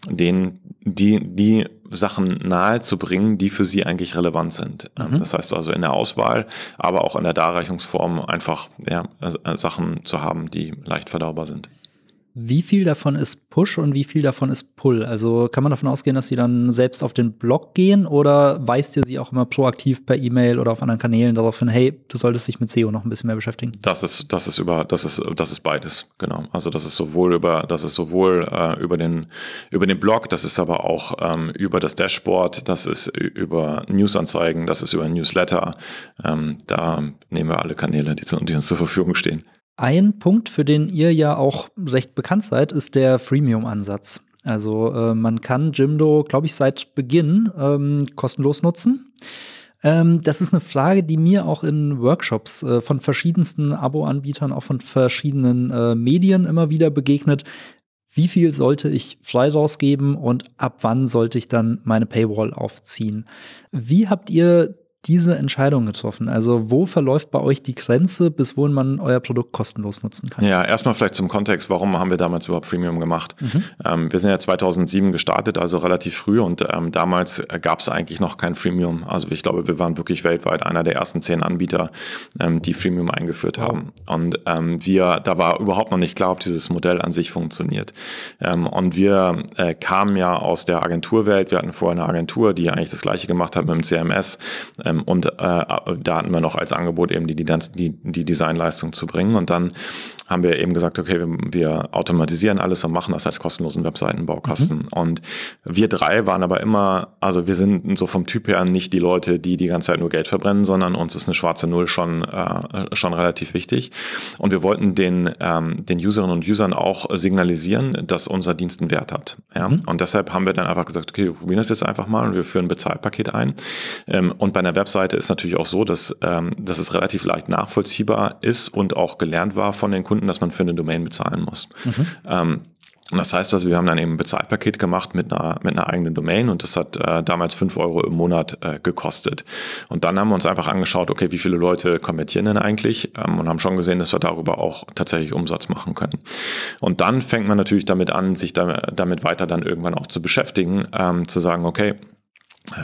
denen die, die Sachen nahe zu bringen, die für sie eigentlich relevant sind. Ähm, mhm. Das heißt also in der Auswahl, aber auch in der Darreichungsform einfach ja, äh, Sachen zu haben, die leicht verdaubar sind. Wie viel davon ist Push und wie viel davon ist Pull? Also kann man davon ausgehen, dass sie dann selbst auf den Blog gehen oder weist ihr sie auch immer proaktiv per E-Mail oder auf anderen Kanälen darauf hin, hey, du solltest dich mit SEO noch ein bisschen mehr beschäftigen? Das ist, das ist über, das ist, das ist beides, genau. Also das ist sowohl über, das ist sowohl äh, über den, über den Blog, das ist aber auch ähm, über das Dashboard, das ist über Newsanzeigen, das ist über Newsletter. Ähm, da nehmen wir alle Kanäle, die, die uns zur Verfügung stehen. Ein Punkt, für den ihr ja auch recht bekannt seid, ist der Freemium-Ansatz. Also äh, man kann Jimdo, glaube ich, seit Beginn ähm, kostenlos nutzen. Ähm, das ist eine Frage, die mir auch in Workshops äh, von verschiedensten Abo-Anbietern, auch von verschiedenen äh, Medien immer wieder begegnet. Wie viel sollte ich frei rausgeben und ab wann sollte ich dann meine Paywall aufziehen? Wie habt ihr diese Entscheidung getroffen? Also wo verläuft bei euch die Grenze, bis wohin man euer Produkt kostenlos nutzen kann? Ja, erstmal vielleicht zum Kontext, warum haben wir damals überhaupt Freemium gemacht? Mhm. Ähm, wir sind ja 2007 gestartet, also relativ früh und ähm, damals gab es eigentlich noch kein Freemium. Also ich glaube, wir waren wirklich weltweit einer der ersten zehn Anbieter, ähm, die Freemium eingeführt wow. haben. Und ähm, wir, da war überhaupt noch nicht klar, ob dieses Modell an sich funktioniert. Ähm, und wir äh, kamen ja aus der Agenturwelt. Wir hatten vorher eine Agentur, die eigentlich das gleiche gemacht hat mit dem CMS Ähm, und äh, da hatten wir noch als Angebot eben die, die, die, Designleistung zu bringen. Und dann haben wir eben gesagt, okay, wir, wir automatisieren alles und machen das als kostenlosen Webseitenbaukasten. Mhm. Und wir drei waren aber immer, also wir sind so vom Typ her nicht die Leute, die die ganze Zeit nur Geld verbrennen, sondern uns ist eine schwarze Null schon, äh, schon relativ wichtig. Und wir wollten den, ähm, den Userinnen und Usern auch signalisieren, dass unser Dienst einen Wert hat. Ja? Mhm. Und deshalb haben wir dann einfach gesagt, okay, wir probieren das jetzt einfach mal und wir führen ein Bezahlpaket ein. Ähm, und bei einer Webseite ist natürlich auch so, dass, ähm, dass es relativ leicht nachvollziehbar ist und auch gelernt war von den Kunden, dass man für eine Domain bezahlen muss. Mhm. Ähm, und das heißt also, wir haben dann eben ein Bezahlpaket gemacht mit einer, mit einer eigenen Domain und das hat äh, damals fünf Euro im Monat äh, gekostet. Und dann haben wir uns einfach angeschaut, okay, wie viele Leute konvertieren denn eigentlich ähm, und haben schon gesehen, dass wir darüber auch tatsächlich Umsatz machen können. Und dann fängt man natürlich damit an, sich damit, damit weiter dann irgendwann auch zu beschäftigen, ähm, zu sagen, okay,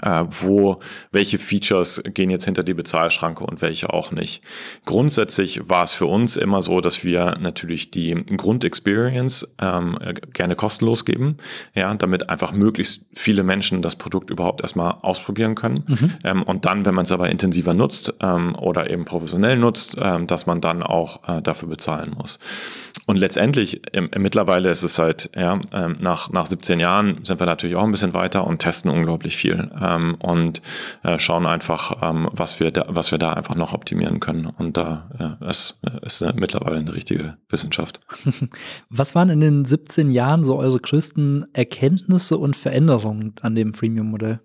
äh, wo welche Features gehen jetzt hinter die Bezahlschranke und welche auch nicht. Grundsätzlich war es für uns immer so, dass wir natürlich die Grundexperience ähm, gerne kostenlos geben, ja, damit einfach möglichst viele Menschen das Produkt überhaupt erstmal ausprobieren können. Mhm. Ähm, und dann, wenn man es aber intensiver nutzt ähm, oder eben professionell nutzt, ähm, dass man dann auch äh, dafür bezahlen muss. Und letztendlich, im, mittlerweile ist es halt, ja, ähm, nach, nach 17 Jahren sind wir natürlich auch ein bisschen weiter und testen unglaublich viel ähm, und äh, schauen einfach, ähm, was, wir da, was wir da einfach noch optimieren können. Und da ja, ist, ist mittlerweile eine richtige Wissenschaft. Was waren in den 17 Jahren so eure größten Erkenntnisse und Veränderungen an dem Freemium-Modell?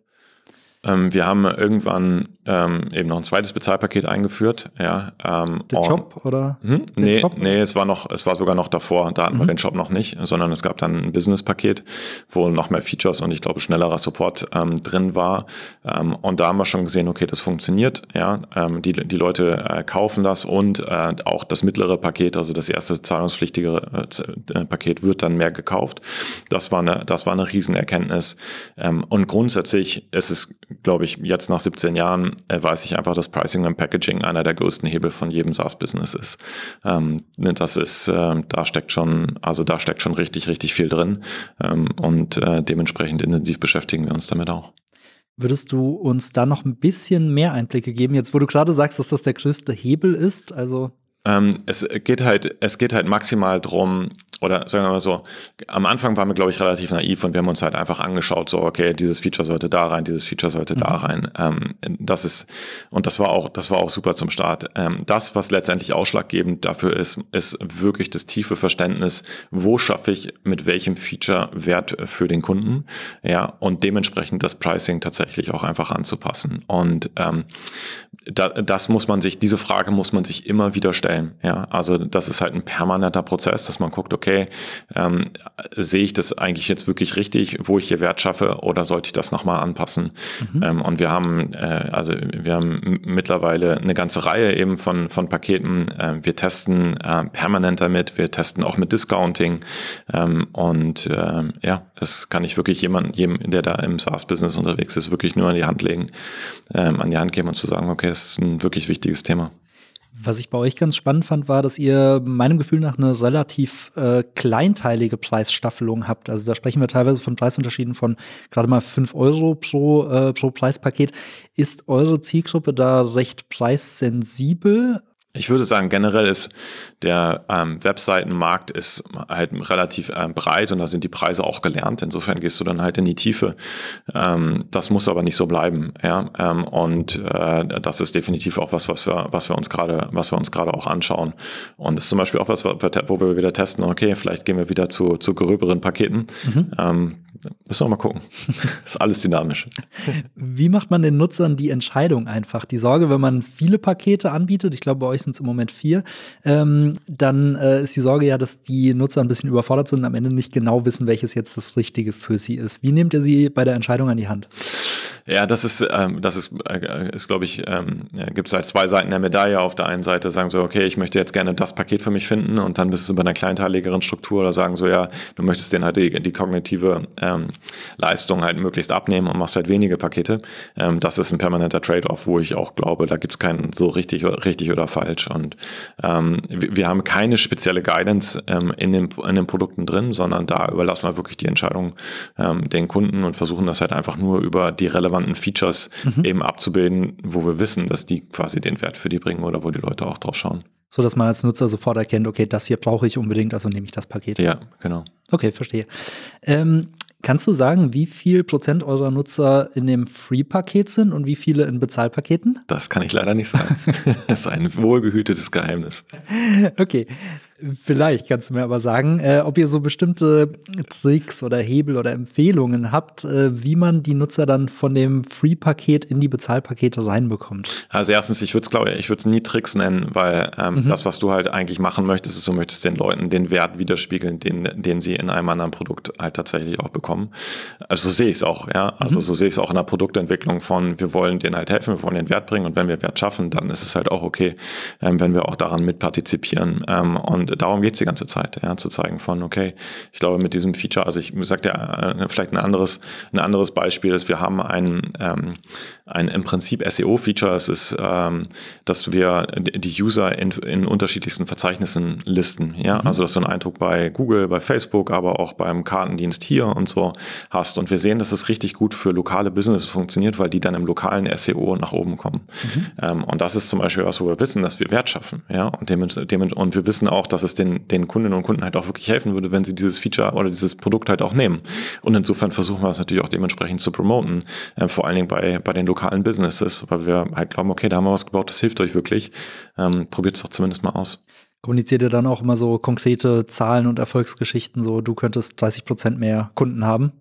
Ähm, wir haben irgendwann ähm, eben noch ein zweites Bezahlpaket eingeführt. Ja, ähm, der Shop oder? Hm? Nee, Shop? nee, es war noch, es war sogar noch davor. Da hatten mhm. wir den Shop noch nicht, sondern es gab dann ein Business-Paket, wo noch mehr Features und ich glaube schnellerer Support ähm, drin war. Ähm, und da haben wir schon gesehen, okay, das funktioniert. Ja, ähm, die, die Leute äh, kaufen das und äh, auch das mittlere Paket, also das erste zahlungspflichtige äh, äh Paket, wird dann mehr gekauft. Das war eine, das war eine Riesenerkenntnis. Ähm, und grundsätzlich ist es glaube ich, jetzt nach 17 Jahren äh, weiß ich einfach, dass Pricing und Packaging einer der größten Hebel von jedem SaaS-Business ist. Ähm, ne, das ist, äh, da steckt schon, also da steckt schon richtig, richtig viel drin. Ähm, und äh, dementsprechend intensiv beschäftigen wir uns damit auch. Würdest du uns da noch ein bisschen mehr Einblicke geben? Jetzt, wo du gerade sagst, dass das der größte Hebel ist, also ähm, es geht halt, es geht halt maximal drum, oder sagen wir mal so, am Anfang waren wir, glaube ich, relativ naiv und wir haben uns halt einfach angeschaut, so, okay, dieses Feature sollte da rein, dieses Feature sollte mhm. da rein. Ähm, das ist, und das war auch, das war auch super zum Start. Ähm, das, was letztendlich ausschlaggebend dafür ist, ist wirklich das tiefe Verständnis, wo schaffe ich mit welchem Feature Wert für den Kunden, ja, und dementsprechend das Pricing tatsächlich auch einfach anzupassen. Und ähm, da, das muss man sich, diese Frage muss man sich immer wieder stellen, ja. Also das ist halt ein permanenter Prozess, dass man guckt, okay, okay, ähm, sehe ich das eigentlich jetzt wirklich richtig, wo ich hier Wert schaffe oder sollte ich das nochmal anpassen? Mhm. Ähm, und wir haben, äh, also wir haben mittlerweile eine ganze Reihe eben von, von Paketen. Äh, wir testen äh, permanent damit, wir testen auch mit Discounting ähm, und äh, ja, das kann ich wirklich jemanden, jedem, der da im SaaS-Business unterwegs ist, wirklich nur an die Hand legen, ähm, an die Hand geben und zu sagen, okay, das ist ein wirklich wichtiges Thema. Was ich bei euch ganz spannend fand, war, dass ihr meinem Gefühl nach eine relativ äh, kleinteilige Preisstaffelung habt. Also da sprechen wir teilweise von Preisunterschieden von gerade mal fünf Euro pro, äh, pro Preispaket. Ist eure Zielgruppe da recht preissensibel? Ich würde sagen, generell ist der ähm, Webseitenmarkt ist halt relativ ähm, breit und da sind die Preise auch gelernt. Insofern gehst du dann halt in die Tiefe. Ähm, das muss aber nicht so bleiben. Ja? Ähm, und äh, das ist definitiv auch was, was wir, was wir uns gerade, was wir uns gerade auch anschauen. Und das ist zum Beispiel auch was, wo wir wieder testen. Okay, vielleicht gehen wir wieder zu, zu gröberen Paketen. Mhm. Ähm, müssen wir mal gucken. ist alles dynamisch. Wie macht man den Nutzern die Entscheidung einfach? Die Sorge, wenn man viele Pakete anbietet, ich glaube, bei euch sind es im Moment vier, ähm, dann äh, ist die Sorge ja, dass die Nutzer ein bisschen überfordert sind und am Ende nicht genau wissen, welches jetzt das Richtige für sie ist. Wie nehmt ihr sie bei der Entscheidung an die Hand? Ja, das ist, ähm, das ist, äh, ist glaube ich, ähm, ja, gibt es halt zwei Seiten der Medaille. Auf der einen Seite sagen so, okay, ich möchte jetzt gerne das Paket für mich finden und dann bist du bei einer kleinteiligeren Struktur oder sagen so, ja, du möchtest den halt die, die kognitive ähm, Leistung halt möglichst abnehmen und machst halt wenige Pakete. Ähm, das ist ein permanenter Trade-off, wo ich auch glaube, da gibt es keinen so richtig, richtig oder falsch. Und ähm, wir, wir, haben keine spezielle Guidance ähm, in, den, in den Produkten drin, sondern da überlassen wir wirklich die Entscheidung ähm, den Kunden und versuchen das halt einfach nur über die Relevanz relevanten Features mhm. eben abzubilden, wo wir wissen, dass die quasi den Wert für die bringen oder wo die Leute auch drauf schauen. So dass man als Nutzer sofort erkennt, okay, das hier brauche ich unbedingt, also nehme ich das Paket. Ja, genau. Okay, verstehe. Ähm, Kannst du sagen, wie viel Prozent eurer Nutzer in dem Free-Paket sind und wie viele in Bezahlpaketen? Das kann ich leider nicht sagen. das ist ein wohlgehütetes Geheimnis. Okay. Vielleicht kannst du mir aber sagen, äh, ob ihr so bestimmte Tricks oder Hebel oder Empfehlungen habt, äh, wie man die Nutzer dann von dem Free-Paket in die Bezahlpakete reinbekommt. Also erstens, ich würde es glaube ich, würde es nie Tricks nennen, weil ähm, mhm. das, was du halt eigentlich machen möchtest, ist, du möchtest den Leuten den Wert widerspiegeln, den, den sie in einem anderen Produkt halt tatsächlich auch bekommen. Also so sehe ich es auch, ja. Also mhm. so sehe ich es auch in der Produktentwicklung von, wir wollen denen halt helfen, wir wollen den Wert bringen und wenn wir Wert schaffen, dann ist es halt auch okay, ähm, wenn wir auch daran mitpartizipieren. Ähm, und darum geht es die ganze Zeit, ja, zu zeigen von, okay, ich glaube mit diesem Feature, also ich sage dir äh, vielleicht ein anderes, ein anderes Beispiel ist, wir haben ein, ähm, ein im Prinzip SEO-Feature, es ist, ähm, dass wir die User in, in unterschiedlichsten Verzeichnissen listen, ja, mhm. also dass du einen Eindruck bei Google, bei Facebook, aber auch beim Kartendienst hier und so hast. Und wir sehen, dass es richtig gut für lokale Business funktioniert, weil die dann im lokalen SEO nach oben kommen. Mhm. ähm, und das ist zum Beispiel was, wo wir wissen, dass wir Wert schaffen, ja, und, dem, dem, und wir wissen auch, dass es den, den Kundinnen und Kunden halt auch wirklich helfen würde, wenn sie dieses Feature oder dieses Produkt halt auch nehmen. Und insofern versuchen wir es natürlich auch dementsprechend zu promoten, äh, vor allen Dingen bei, bei den lokalen Businesses, weil wir halt glauben, okay, da haben wir was gebaut, das hilft euch wirklich. Ähm, Probiert es doch zumindest mal aus. Kommuniziert ihr dann auch immer so konkrete Zahlen und Erfolgsgeschichten, so du könntest 30 Prozent mehr Kunden haben?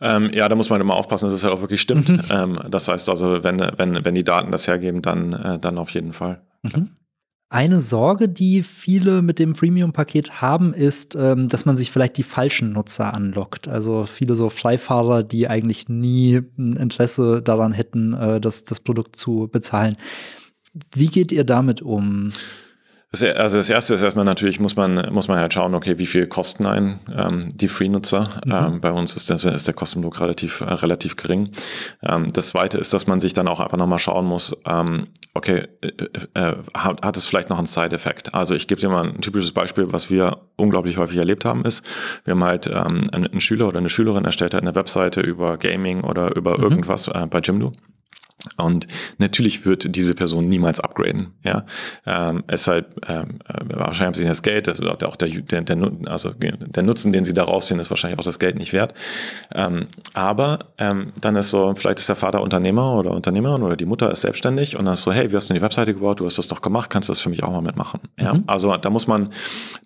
Ähm, ja, da muss man immer aufpassen, dass es halt auch wirklich stimmt. Mhm. Ähm, das heißt also, wenn, wenn, wenn die Daten das hergeben, dann, äh, dann auf jeden Fall. Mhm. Eine Sorge, die viele mit dem Freemium-Paket haben, ist, ähm, dass man sich vielleicht die falschen Nutzer anlockt. Also viele so Freifahrer, die eigentlich nie ein Interesse daran hätten, äh, das, das Produkt zu bezahlen. Wie geht ihr damit um? Also das erste ist erstmal natürlich, muss man, muss man halt schauen, okay, wie viel kosten ein ähm, die Free-Nutzer? Mhm. Ähm, bei uns ist, das, ist der Kostenblock relativ, äh, relativ gering. Ähm, das zweite ist, dass man sich dann auch einfach nochmal schauen muss, ähm, okay, äh, äh, hat, hat es vielleicht noch einen Side-Effekt? Also ich gebe dir mal ein typisches Beispiel, was wir unglaublich häufig erlebt haben, ist, wir haben halt ähm, einen Schüler oder eine Schülerin erstellt hat eine Webseite über Gaming oder über mhm. irgendwas äh, bei Jimdo. Und natürlich wird diese Person niemals upgraden. Ja, ähm, es halt ähm, äh, wahrscheinlich haben sie das Geld, also auch der, der, der, also der Nutzen, den sie da rausziehen, ist wahrscheinlich auch das Geld nicht wert. Ähm, aber ähm, dann ist so, vielleicht ist der Vater Unternehmer oder Unternehmerin oder die Mutter ist selbstständig und dann ist so, hey, wie hast du die Webseite gebaut? Du hast das doch gemacht, kannst du das für mich auch mal mitmachen? Ja, mhm. also da muss man,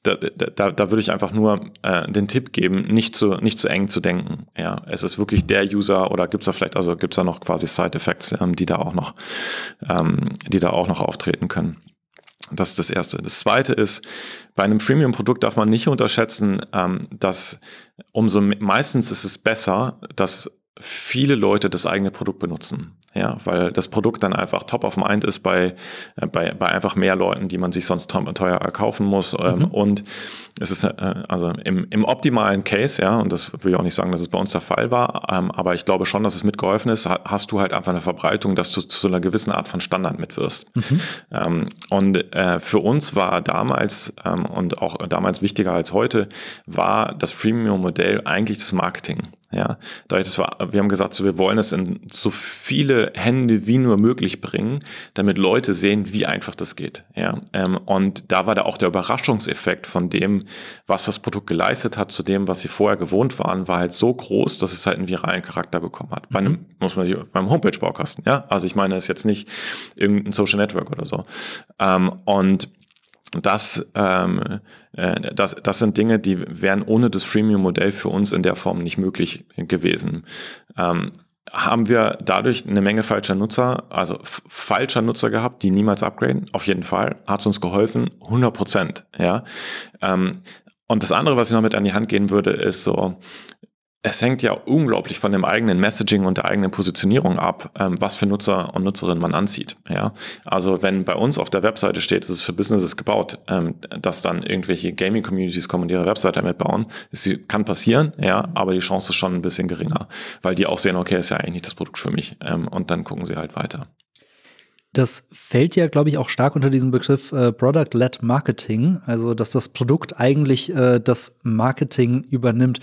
da, da, da würde ich einfach nur äh, den Tipp geben, nicht zu nicht zu eng zu denken. Ja, es ist wirklich der User oder gibt es da vielleicht, also gibt es da noch quasi Side Effects? Ja? Ähm, die da auch noch, ähm, die da auch noch auftreten können. Das ist das Erste. Das Zweite ist, bei einem Freemium-Produkt darf man nicht unterschätzen, ähm, dass umso meistens ist es besser, dass viele Leute das eigene Produkt benutzen. Ja, weil das Produkt dann einfach top of mind ist bei, äh, bei, bei einfach mehr Leuten, die man sich sonst teuer erkaufen muss. Ähm, mhm. Und es ist äh, also im, im optimalen Case, ja, und das will ich auch nicht sagen, dass es bei uns der Fall war, ähm, aber ich glaube schon, dass es mitgeholfen ist, hast du halt einfach eine Verbreitung, dass du zu einer gewissen Art von Standard mitwirst. Mhm. Ähm, und äh, für uns war damals und auch damals wichtiger als heute, war das Freemium-Modell eigentlich das Marketing. Ja, dadurch, dass wir, wir haben gesagt, so, wir wollen es in so viele Hände wie nur möglich bringen, damit Leute sehen, wie einfach das geht. Ja, ähm, und da war da auch der Überraschungseffekt von dem, was das Produkt geleistet hat, zu dem, was sie vorher gewohnt waren, war halt so groß, dass es halt einen viralen Charakter bekommen hat. Mhm. Bei einem, muss man beim Homepage-Baukasten, ja. Also ich meine, es ist jetzt nicht irgendein Social Network oder so. Ähm, und das, ähm, äh, das, das sind Dinge, die wären ohne das Freemium-Modell für uns in der Form nicht möglich gewesen. Ähm, haben wir dadurch eine Menge falscher Nutzer, also falscher Nutzer gehabt, die niemals upgraden? Auf jeden Fall. Hat es uns geholfen? 100 Prozent, ja. Ähm, und das andere, was ich noch mit an die Hand gehen würde, ist so, es hängt ja unglaublich von dem eigenen Messaging und der eigenen Positionierung ab, ähm, was für Nutzer und Nutzerinnen man anzieht. Ja, also wenn bei uns auf der Webseite steht, es ist für Businesses gebaut, ähm, dass dann irgendwelche Gaming-Communities kommen und ihre Webseite mitbauen, das kann passieren, ja, aber die Chance ist schon ein bisschen geringer, weil die auch sehen, okay, ist ja eigentlich nicht das Produkt für mich, ähm, und dann gucken sie halt weiter. Das fällt ja, glaube ich, auch stark unter diesen Begriff äh, Product-led Marketing, also dass das Produkt eigentlich äh, das Marketing übernimmt.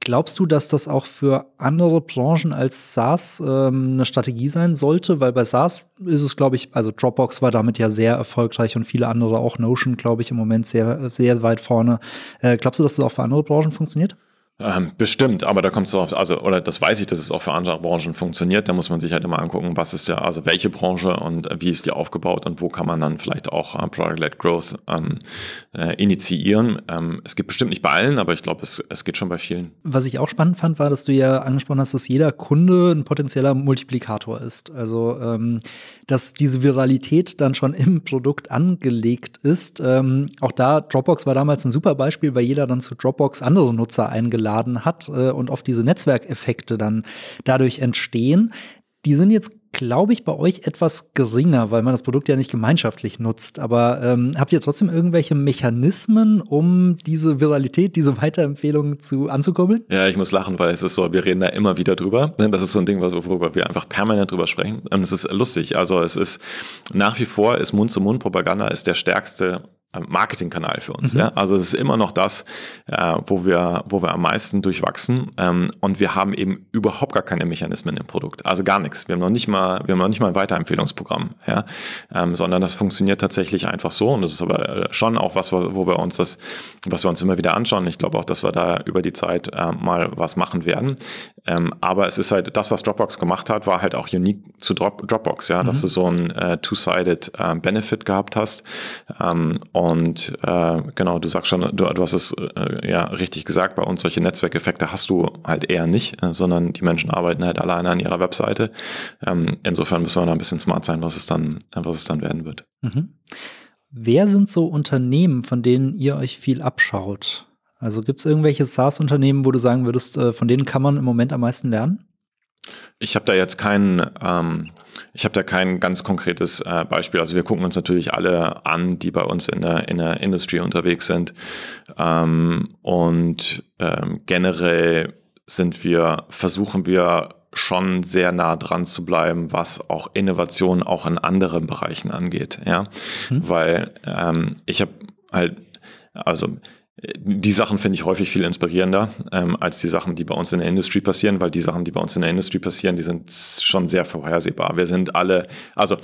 Glaubst du, dass das auch für andere Branchen als SaaS ähm, eine Strategie sein sollte? Weil bei SaaS ist es, glaube ich, also Dropbox war damit ja sehr erfolgreich und viele andere, auch Notion, glaube ich, im Moment sehr, sehr weit vorne. Äh, glaubst du, dass das auch für andere Branchen funktioniert? Ähm, bestimmt, aber da kommt es auf, also, oder das weiß ich, dass es auch für andere Branchen funktioniert. Da muss man sich halt immer angucken, was ist ja, also welche Branche und wie ist die aufgebaut und wo kann man dann vielleicht auch äh, Product-led Growth ähm, äh, initiieren. Ähm, es gibt bestimmt nicht bei allen, aber ich glaube, es, es geht schon bei vielen. Was ich auch spannend fand, war, dass du ja angesprochen hast, dass jeder Kunde ein potenzieller Multiplikator ist. Also, ähm, dass diese Viralität dann schon im Produkt angelegt ist. Ähm, auch da, Dropbox war damals ein super Beispiel, weil jeder dann zu Dropbox andere Nutzer eingeladen hat äh, und oft diese Netzwerkeffekte dann dadurch entstehen. Die sind jetzt, glaube ich, bei euch etwas geringer, weil man das Produkt ja nicht gemeinschaftlich nutzt. Aber ähm, habt ihr trotzdem irgendwelche Mechanismen, um diese Viralität, diese Weiterempfehlungen zu anzukurbeln? Ja, ich muss lachen, weil es ist so, wir reden da immer wieder drüber. Das ist so ein Ding, worüber wir einfach permanent drüber sprechen. Und es ist lustig. Also es ist nach wie vor ist Mund-zu-Mund-Propaganda ist der stärkste Marketingkanal für uns. Mhm. Ja? Also es ist immer noch das, äh, wo, wir, wo wir am meisten durchwachsen. Ähm, und wir haben eben überhaupt gar keine Mechanismen im Produkt. Also gar nichts. Wir haben noch nicht mal, wir haben noch nicht mal ein Weiterempfehlungsprogramm, ja? Ähm, sondern das funktioniert tatsächlich einfach so. Und das ist aber äh, schon auch was, wo wir uns das, was wir uns immer wieder anschauen. Ich glaube auch, dass wir da über die Zeit äh, mal was machen werden. Ähm, aber es ist halt, das, was Dropbox gemacht hat, war halt auch unique zu Drop, Dropbox, ja, mhm. dass du so ein äh, two-sided äh, Benefit gehabt hast. Ähm, und äh, genau, du sagst schon, du, du hast es äh, ja richtig gesagt, bei uns solche Netzwerkeffekte hast du halt eher nicht, äh, sondern die Menschen arbeiten halt alleine an ihrer Webseite. Ähm, insofern müssen wir da ein bisschen smart sein, was es dann, was es dann werden wird. Mhm. Wer sind so Unternehmen, von denen ihr euch viel abschaut? Also gibt es irgendwelche SaaS-Unternehmen, wo du sagen würdest, äh, von denen kann man im Moment am meisten lernen? Ich habe da jetzt keinen, ähm, ich habe da kein ganz konkretes äh, Beispiel. Also wir gucken uns natürlich alle an, die bei uns in der, in der Industry unterwegs sind. Ähm, und ähm, generell sind wir, versuchen wir schon sehr nah dran zu bleiben, was auch Innovation auch in anderen Bereichen angeht. Ja, hm. weil ähm, ich habe halt, also die Sachen finde ich häufig viel inspirierender ähm, als die Sachen, die bei uns in der Industrie passieren, weil die Sachen, die bei uns in der Industrie passieren, die sind schon sehr vorhersehbar. Wir sind alle, also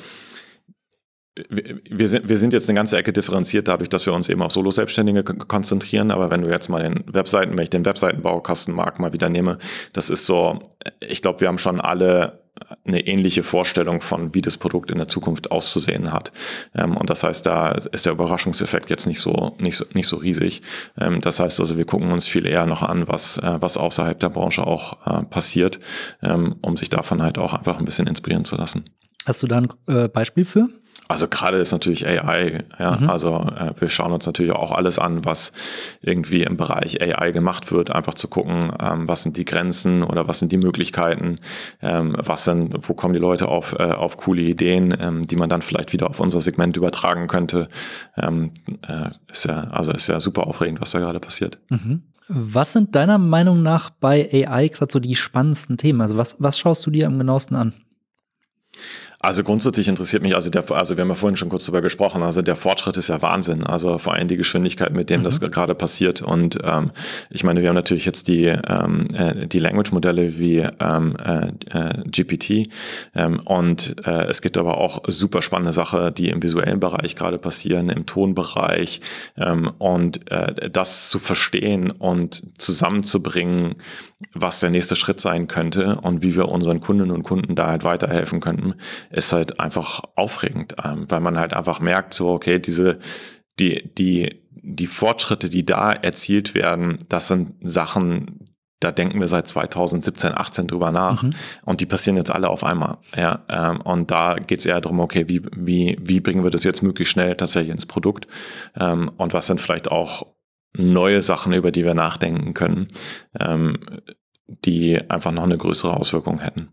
wir sind, wir sind jetzt eine ganze Ecke differenziert dadurch, dass wir uns eben auf Solo-Selbstständige konzentrieren. Aber wenn du jetzt mal den Webseiten, wenn ich den Webseitenbaukastenmarkt mal wieder nehme, das ist so, ich glaube, wir haben schon alle eine ähnliche Vorstellung von, wie das Produkt in der Zukunft auszusehen hat. Ähm, und das heißt, da ist der Überraschungseffekt jetzt nicht so, nicht so, nicht so riesig. Ähm, das heißt also, wir gucken uns viel eher noch an, was, äh, was außerhalb der Branche auch äh, passiert, ähm, um sich davon halt auch einfach ein bisschen inspirieren zu lassen. Hast du da ein äh, Beispiel für? Also gerade ist natürlich AI, ja, mhm. also äh, wir schauen uns natürlich auch alles an, was irgendwie im Bereich AI gemacht wird, einfach zu gucken, ähm, was sind die Grenzen oder was sind die Möglichkeiten, ähm, was sind, wo kommen die Leute auf, äh, auf coole Ideen, ähm, die man dann vielleicht wieder auf unser Segment übertragen könnte. Ähm, äh, ist ja, also ist ja super aufregend, was da gerade passiert. Mhm. Was sind deiner Meinung nach bei AI gerade so die spannendsten Themen? Also was, was schaust du dir am genauesten an? Also grundsätzlich interessiert mich, also der, also wir haben ja vorhin schon kurz darüber gesprochen, also der Fortschritt ist ja Wahnsinn. Also vor allem die Geschwindigkeit, mit dem mhm. das gerade passiert. Und ähm, ich meine, wir haben natürlich jetzt die, ähm, äh, die Language-Modelle wie ähm, äh, äh GPT. Ähm, und äh, es gibt aber auch super spannende Sachen, die im visuellen Bereich gerade passieren, im Tonbereich. Ähm, und äh, das zu verstehen und zusammenzubringen, was der nächste Schritt sein könnte und wie wir unseren Kundinnen und Kunden da halt weiterhelfen könnten, ist halt einfach aufregend, ähm, weil man halt einfach merkt, so, okay, diese, die, die, die Fortschritte, die da erzielt werden, das sind Sachen, da denken wir seit 2017, 18 drüber nach mhm. und die passieren jetzt alle auf einmal. Ja, ähm, und da geht es eher darum, okay, wie, wie, wie bringen wir das jetzt möglichst schnell tatsächlich ins Produkt ähm, und was sind vielleicht auch neue Sachen, über die wir nachdenken können, ähm, die einfach noch eine größere Auswirkung hätten.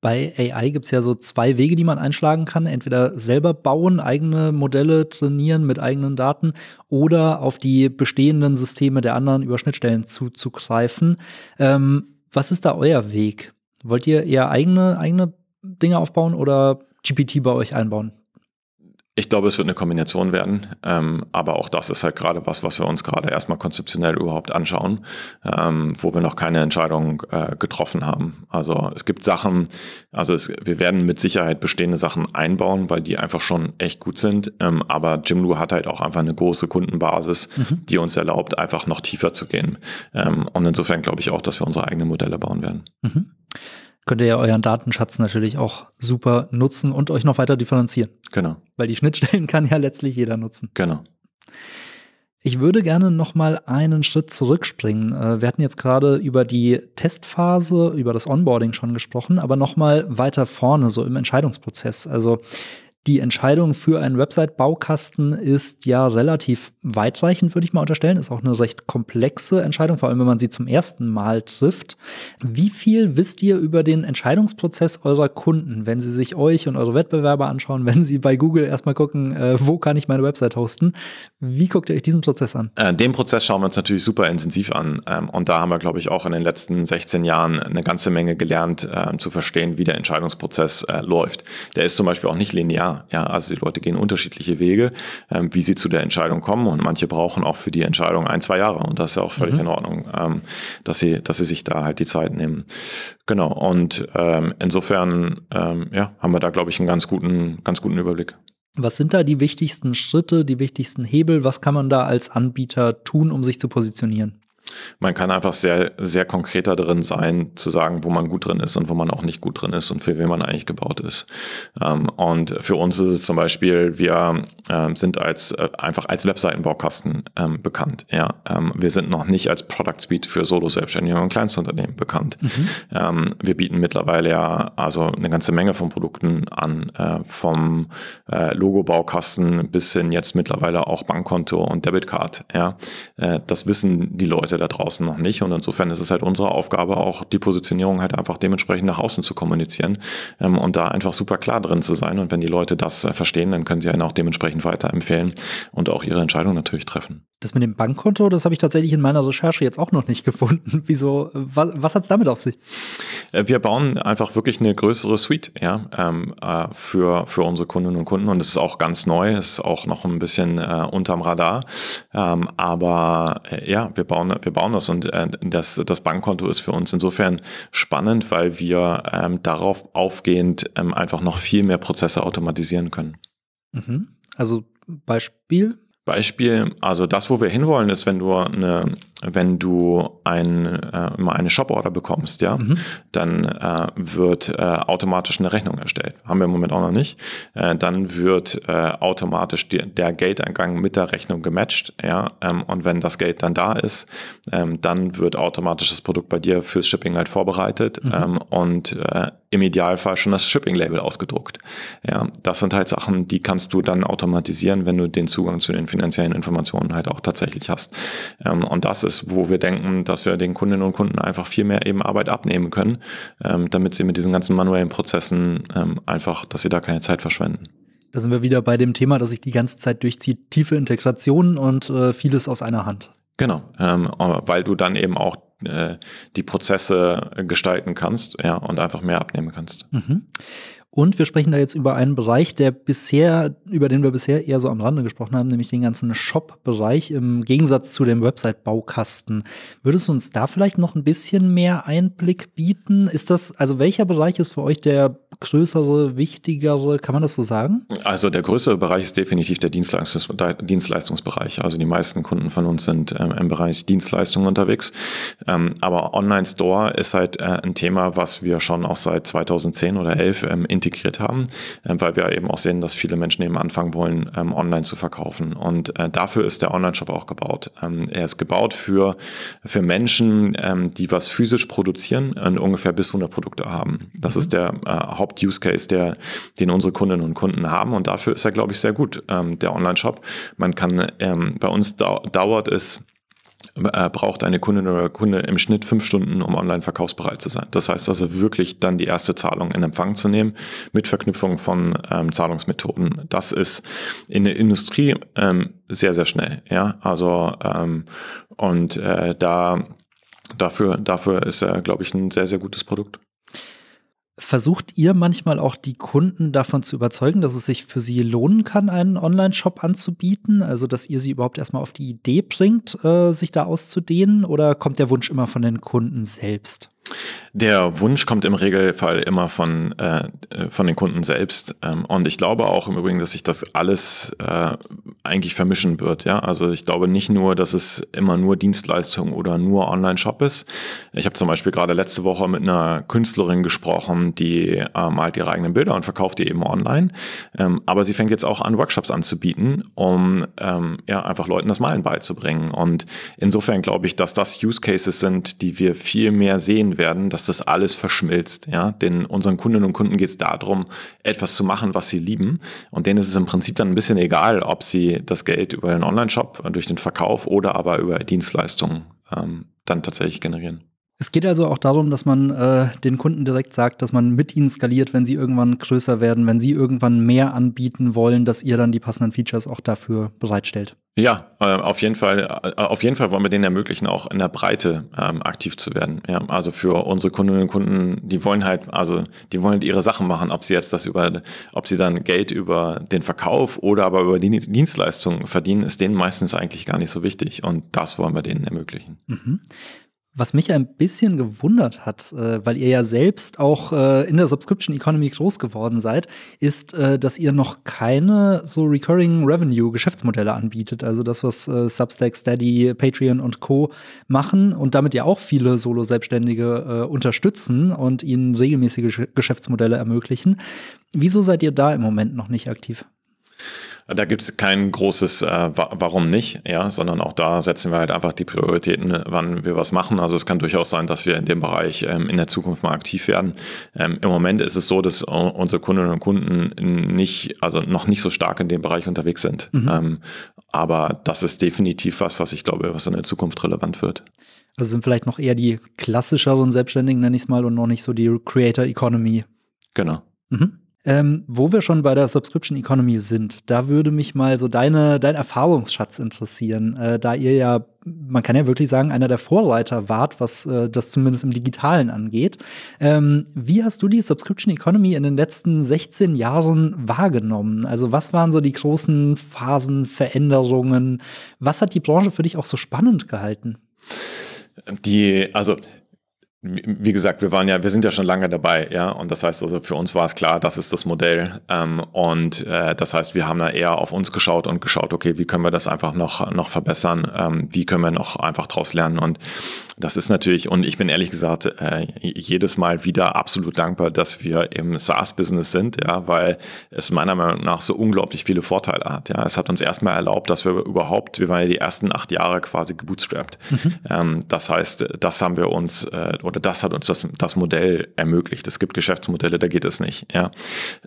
Bei AI gibt es ja so zwei Wege, die man einschlagen kann. Entweder selber bauen, eigene Modelle trainieren mit eigenen Daten oder auf die bestehenden Systeme der anderen über Schnittstellen zuzugreifen. Ähm, was ist da euer Weg? Wollt ihr eher eigene, eigene Dinge aufbauen oder GPT bei euch einbauen? Ich glaube, es wird eine Kombination werden, ähm, aber auch das ist halt gerade was, was wir uns gerade erstmal konzeptionell überhaupt anschauen, ähm, wo wir noch keine Entscheidung äh, getroffen haben. Also es gibt Sachen, also es, wir werden mit Sicherheit bestehende Sachen einbauen, weil die einfach schon echt gut sind. Ähm, aber Jimdo hat halt auch einfach eine große Kundenbasis, mhm. die uns erlaubt, einfach noch tiefer zu gehen. Ähm, und insofern glaube ich auch, dass wir unsere eigenen Modelle bauen werden. Mhm könnt ihr ja euren Datenschatz natürlich auch super nutzen und euch noch weiter differenzieren. Genau. Weil die Schnittstellen kann ja letztlich jeder nutzen. Genau. Ich würde gerne noch mal einen Schritt zurückspringen. Äh, wir hatten jetzt gerade über die Testphase, über das Onboarding schon gesprochen, aber noch mal weiter vorne, so im Entscheidungsprozess. Also die Entscheidung für einen Website-Baukasten ist ja relativ weitreichend, würde ich mal unterstellen. Ist auch eine recht komplexe Entscheidung, vor allem wenn man sie zum ersten Mal trifft. Wie viel wisst ihr über den Entscheidungsprozess eurer Kunden, wenn sie sich euch und eure Wettbewerber anschauen, wenn sie bei Google erstmal gucken, äh, wo kann ich meine Website hosten? Wie guckt ihr euch diesen Prozess an? Äh, den Prozess schauen wir uns natürlich super intensiv an. Ähm, und da haben wir, glaube ich, auch in den letzten 16 Jahren eine ganze Menge gelernt, äh, zu verstehen, wie der Entscheidungsprozess äh, läuft. Der ist zum Beispiel auch nicht linear. Ja, also die Leute gehen unterschiedliche Wege, ähm, wie sie zu der Entscheidung kommen und manche brauchen auch für die Entscheidung ein, zwei Jahre und das ist ja auch völlig mhm. in Ordnung, ähm, dass sie, dass sie sich da halt die Zeit nehmen. Genau. Und ähm, insofern, ähm, ja, haben wir da, glaube ich, einen ganz guten, ganz guten Überblick. Was sind da die wichtigsten Schritte, die wichtigsten Hebel? Was kann man da als Anbieter tun, um sich zu positionieren? Man kann einfach sehr, sehr konkreter drin sein, zu sagen, wo man gut drin ist und wo man auch nicht gut drin ist und für wen man eigentlich gebaut ist. Ähm, und für uns ist es zum Beispiel, wir ähm, sind als äh, einfach als Webseitenbaukasten ähm, bekannt. Ja, wir sind noch nicht als Product Suite für Solo-Selbstständige und Kleinstunternehmen bekannt. Mhm. wir bieten mittlerweile ja also eine ganze Menge von Produkten an, äh, vom äh, Logo-Baukasten bis hin jetzt mittlerweile auch Bankkonto und Debitcard. Ja, das wissen die Leute da draußen noch nicht. Und insofern ist es halt unsere Aufgabe, auch die Positionierung halt einfach dementsprechend nach außen zu kommunizieren ähm, und da einfach super klar drin zu sein. Und wenn die Leute das äh, verstehen, dann können sie einen auch dementsprechend weiterempfehlen und auch ihre Entscheidung natürlich treffen. Das mit dem Bankkonto, das habe ich tatsächlich in meiner Recherche jetzt auch noch nicht gefunden. Wieso, was, was hat es damit auf sich? Äh, wir bauen einfach wirklich eine größere Suite ja, ähm, äh, für, für unsere Kundinnen und Kunden und es ist auch ganz neu, es ist auch noch ein bisschen äh, unterm Radar. Ähm, aber äh, ja, wir bauen, wir bauen das und äh, das, das Bankkonto ist für uns insofern spannend, weil wir ähm, darauf aufgehend ähm, einfach noch viel mehr Prozesse automatisieren können. Mhm. Also Beispiel? Beispiel, also das, wo wir hinwollen, ist, wenn du eine, wenn du ein, äh, mal eine Shop-Order bekommst, ja, mhm. dann äh, wird äh, automatisch eine Rechnung erstellt. Haben wir im Moment auch noch nicht. Äh, dann wird äh, automatisch die, der Geldeingang mit der Rechnung gematcht, ja, ähm, und wenn das Geld dann da ist, ähm, dann wird automatisch das Produkt bei dir fürs Shipping halt vorbereitet mhm. ähm, und äh, im Idealfall schon das Shipping-Label ausgedruckt. Ja, das sind halt Sachen, die kannst du dann automatisieren, wenn du den Zugang zu den finanziellen Informationen halt auch tatsächlich hast. Ähm, und das ist, wo wir denken, dass wir den Kundinnen und Kunden einfach viel mehr eben Arbeit abnehmen können, ähm, damit sie mit diesen ganzen manuellen Prozessen ähm, einfach, dass sie da keine Zeit verschwenden. Da sind wir wieder bei dem Thema, das sich die ganze Zeit durchzieht, tiefe Integration und äh, vieles aus einer Hand. Genau, ähm, weil du dann eben auch äh, die Prozesse gestalten kannst, ja, und einfach mehr abnehmen kannst. Mhm. Und wir sprechen da jetzt über einen Bereich, der bisher, über den wir bisher eher so am Rande gesprochen haben, nämlich den ganzen Shop-Bereich im Gegensatz zu dem Website-Baukasten. Würdest du uns da vielleicht noch ein bisschen mehr Einblick bieten? Ist das, also welcher Bereich ist für euch der größere, wichtigere, kann man das so sagen? Also der größere Bereich ist definitiv der Dienstleistungs Dienstleistungsbereich. Also die meisten Kunden von uns sind ähm, im Bereich Dienstleistungen unterwegs. Ähm, aber Online-Store ist halt äh, ein Thema, was wir schon auch seit 2010 oder 11 ähm, haben, äh, weil wir eben auch sehen, dass viele Menschen eben anfangen wollen, ähm, online zu verkaufen. Und äh, dafür ist der Online-Shop auch gebaut. Ähm, er ist gebaut für, für Menschen, ähm, die was physisch produzieren und ungefähr bis 100 Produkte haben. Das mhm. ist der äh, Haupt-Use Case, der, den unsere Kundinnen und Kunden haben. Und dafür ist er, glaube ich, sehr gut, der Online-Shop. Man kann, bei uns dau dauert es braucht eine Kundin oder Kunde im Schnitt fünf Stunden, um online verkaufsbereit zu sein. Das heißt also wirklich dann die erste Zahlung in Empfang zu nehmen mit Verknüpfung von ähm, Zahlungsmethoden. Das ist in der Industrie ähm, sehr, sehr schnell. Ja, also ähm, und äh, da dafür, dafür ist er, glaube ich, ein sehr, sehr gutes Produkt. Versucht ihr manchmal auch die Kunden davon zu überzeugen, dass es sich für sie lohnen kann, einen Online-Shop anzubieten? Also, dass ihr sie überhaupt erstmal auf die Idee bringt, äh, sich da auszudehnen? Oder kommt der Wunsch immer von den Kunden selbst? Der Wunsch kommt im Regelfall immer von, äh, von den Kunden selbst. Ähm, und ich glaube auch im Übrigen, dass sich das alles äh, eigentlich vermischen wird. Ja, also ich glaube nicht nur, dass es immer nur Dienstleistung oder nur Online-Shop ist. Ich habe zum Beispiel gerade letzte Woche mit einer Künstlerin gesprochen, die äh, malt ihre eigenen Bilder und verkauft die eben online. Ähm, aber sie fängt jetzt auch an, Workshops anzubieten, um ähm, ja einfach Leuten das Malen beizubringen. Und insofern glaube ich, dass das Use Cases sind, die wir viel mehr sehen werden, dass das alles verschmilzt. Ja, denn unseren Kundinnen und Kunden geht es darum, etwas zu machen, was sie lieben. Und denen ist es im Prinzip dann ein bisschen egal, ob sie das Geld über den Online-Shop, durch den Verkauf oder aber über Dienstleistungen ähm, dann tatsächlich generieren. Es geht also auch darum, dass man äh, den Kunden direkt sagt, dass man mit ihnen skaliert, wenn sie irgendwann größer werden, wenn sie irgendwann mehr anbieten wollen, dass ihr dann die passenden Features auch dafür bereitstellt. Ja, äh, auf jeden Fall. Äh, auf jeden Fall wollen wir denen ermöglichen, auch in der Breite ähm, aktiv zu werden. Ja, also für unsere Kundinnen und Kunden, die wollen halt, also die wollen ihre Sachen machen, ob sie jetzt das über, ob sie dann Geld über den Verkauf oder aber über die Dienstleistungen verdienen, ist denen meistens eigentlich gar nicht so wichtig. Und das wollen wir denen ermöglichen. Mhm. Was mich ein bisschen gewundert hat, äh, weil ihr ja selbst auch äh, in der Subscription Economy groß geworden seid, ist, äh, dass ihr noch keine so Recurring Revenue Geschäftsmodelle anbietet. Also das, was Substack, Steady, Patreon und Co. machen und damit ja auch viele Solo-Selbstständige unterstützen und ihnen regelmäßige Geschäftsmodelle ermöglichen. Wieso seid ihr da im Moment noch nicht aktiv? Da gibt es kein großes äh, Warum nicht, ja, sondern auch da setzen wir halt einfach die Prioritäten, wann wir was machen. Also es kann durchaus sein, dass wir in dem Bereich ähm, in der Zukunft mal aktiv werden. Ähm, Im Moment ist es so, dass unsere Kundinnen und Kunden nicht, also noch nicht so stark in dem Bereich unterwegs sind. Mhm. Ähm, aber das ist definitiv was, was ich glaube, was in der Zukunft relevant wird. Also sind vielleicht noch eher die klassischeren Selbstständigen, nenne ich es mal, und noch nicht so die Creator Economy. Genau. Mhm. Ähm, wo wir schon bei der Subscription Economy sind, da würde mich mal so deine, dein Erfahrungsschatz interessieren, äh, da ihr ja, man kann ja wirklich sagen, einer der Vorreiter wart, was äh, das zumindest im Digitalen angeht. Ähm, wie hast du die Subscription Economy in den letzten 16 Jahren wahrgenommen? Also was waren so die großen Phasen, Veränderungen? Was hat die Branche für dich auch so spannend gehalten? Die, also wie gesagt, wir waren ja, wir sind ja schon lange dabei, ja, und das heißt also für uns war es klar, das ist das Modell. Ähm, und äh, das heißt, wir haben da eher auf uns geschaut und geschaut, okay, wie können wir das einfach noch noch verbessern, ähm, wie können wir noch einfach draus lernen? Und das ist natürlich und ich bin ehrlich gesagt äh, jedes Mal wieder absolut dankbar, dass wir im SaaS-Business sind, ja, weil es meiner Meinung nach so unglaublich viele Vorteile hat, ja, es hat uns erstmal erlaubt, dass wir überhaupt, wir waren ja die ersten acht Jahre quasi gebootstrapped, mhm. ähm, das heißt, das haben wir uns äh, oder das hat uns das, das Modell ermöglicht. Es gibt Geschäftsmodelle, da geht es nicht. Ja.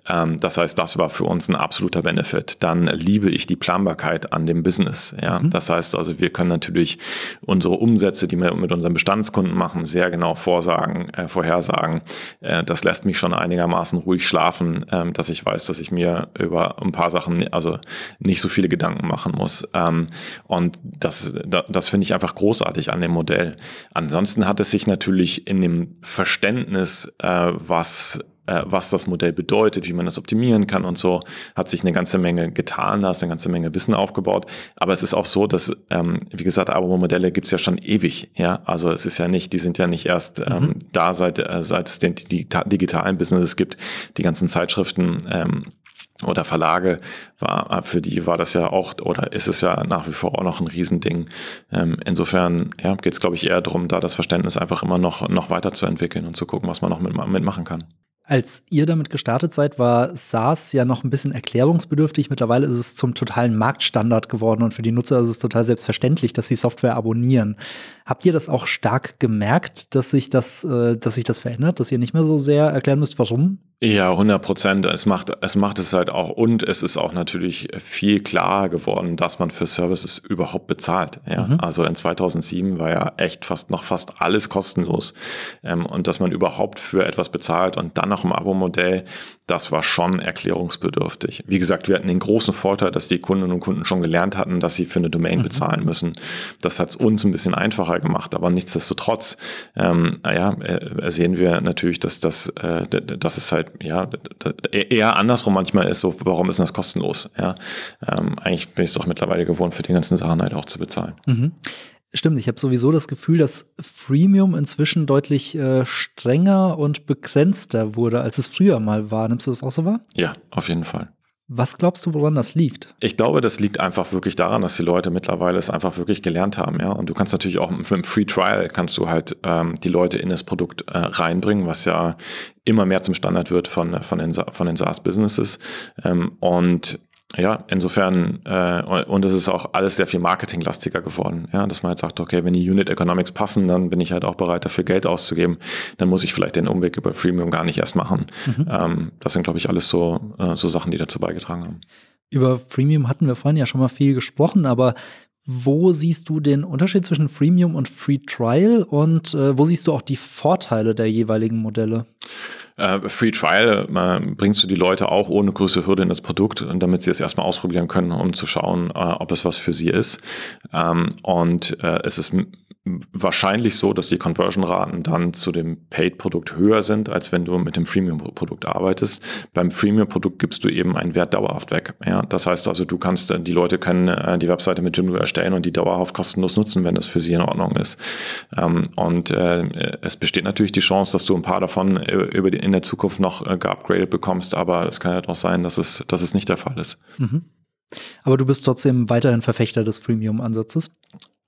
Ähm, das heißt, das war für uns ein absoluter Benefit. Dann liebe ich die Planbarkeit an dem Business. Ja. Mhm. Das heißt also, wir können natürlich unsere Umsätze, die wir mit unseren Bestandskunden machen, sehr genau vorsagen, äh, vorhersagen. Äh, das lässt mich schon einigermaßen ruhig schlafen, äh, dass ich weiß, dass ich mir über ein paar Sachen also nicht so viele Gedanken machen muss. Ähm, und das, das, das finde ich einfach großartig an dem Modell. Ansonsten hat es sich natürlich natürlich in dem Verständnis, äh, was äh, was das Modell bedeutet, wie man das optimieren kann und so, hat sich eine ganze Menge getan, da ist eine ganze Menge Wissen aufgebaut. Aber es ist auch so, dass, ähm, wie gesagt, Abo-Modelle gibt es ja schon ewig. Ja, also es ist ja nicht, die sind ja nicht erst ähm, mhm. da, seit, äh, seit es den digitalen Business gibt, die ganzen Zeitschriften. Ähm, oder Verlage war, für die war das ja auch oder ist es ja nach wie vor auch noch ein Riesending. Ähm, insofern ja, geht es, glaube ich, eher darum, da das Verständnis einfach immer noch, noch weiterzuentwickeln und zu gucken, was man noch mit, mitmachen kann. Als ihr damit gestartet seid, war SaaS ja noch ein bisschen erklärungsbedürftig. Mittlerweile ist es zum totalen Marktstandard geworden und für die Nutzer ist es total selbstverständlich, dass sie Software abonnieren. Habt ihr das auch stark gemerkt, dass sich das, äh, dass sich das verändert, dass ihr nicht mehr so sehr erklären müsst, warum ja, 100 Prozent. Es macht, es macht es halt auch und es ist auch natürlich viel klarer geworden, dass man für Services überhaupt bezahlt. Ja, mhm. also in 2007 war ja echt fast noch fast alles kostenlos ähm, und dass man überhaupt für etwas bezahlt und dann noch nach dem Abo-Modell, das war schon erklärungsbedürftig. Wie gesagt, wir hatten den großen Vorteil, dass die Kundinnen und Kunden schon gelernt hatten, dass sie für eine Domain mhm. bezahlen müssen. Das hat es uns ein bisschen einfacher gemacht, aber nichtsdestotrotz, ähm, ja, äh, sehen wir natürlich, dass das, äh, dass es halt ja eher andersrum manchmal ist. So, warum ist das kostenlos? Ja, ähm, eigentlich bin ich es doch mittlerweile gewohnt, für die ganzen Sachen halt auch zu bezahlen. Mhm. Stimmt, ich habe sowieso das Gefühl, dass Freemium inzwischen deutlich äh, strenger und begrenzter wurde, als es früher mal war. Nimmst du das auch so wahr? Ja, auf jeden Fall. Was glaubst du, woran das liegt? Ich glaube, das liegt einfach wirklich daran, dass die Leute mittlerweile es einfach wirklich gelernt haben, ja. Und du kannst natürlich auch mit einem Free Trial kannst du halt ähm, die Leute in das Produkt äh, reinbringen, was ja immer mehr zum Standard wird von, von den, von den SaaS-Businesses. Ähm, und ja, insofern, äh, und es ist auch alles sehr viel marketinglastiger geworden, ja, dass man halt sagt, okay, wenn die Unit Economics passen, dann bin ich halt auch bereit, dafür Geld auszugeben, dann muss ich vielleicht den Umweg über Freemium gar nicht erst machen. Mhm. Ähm, das sind, glaube ich, alles so, äh, so Sachen, die dazu beigetragen haben. Über Freemium hatten wir vorhin ja schon mal viel gesprochen, aber wo siehst du den Unterschied zwischen Freemium und Free Trial und äh, wo siehst du auch die Vorteile der jeweiligen Modelle? Äh, Free Trial äh, bringst du die Leute auch ohne größere Hürde in das Produkt, damit sie es erstmal ausprobieren können, um zu schauen, äh, ob es was für sie ist. Ähm, und äh, es ist wahrscheinlich so, dass die Conversion-Raten dann zu dem Paid-Produkt höher sind, als wenn du mit dem Freemium-Produkt arbeitest. Beim Freemium-Produkt gibst du eben einen Wert dauerhaft weg. Ja, das heißt also, du kannst, die Leute können äh, die Webseite mit Jimdo erstellen und die dauerhaft kostenlos nutzen, wenn das für sie in Ordnung ist. Ähm, und äh, es besteht natürlich die Chance, dass du ein paar davon über die, in der Zukunft noch äh, geupgradet bekommst, aber es kann halt auch sein, dass es, dass es nicht der Fall ist. Mhm. Aber du bist trotzdem weiterhin Verfechter des Freemium-Ansatzes?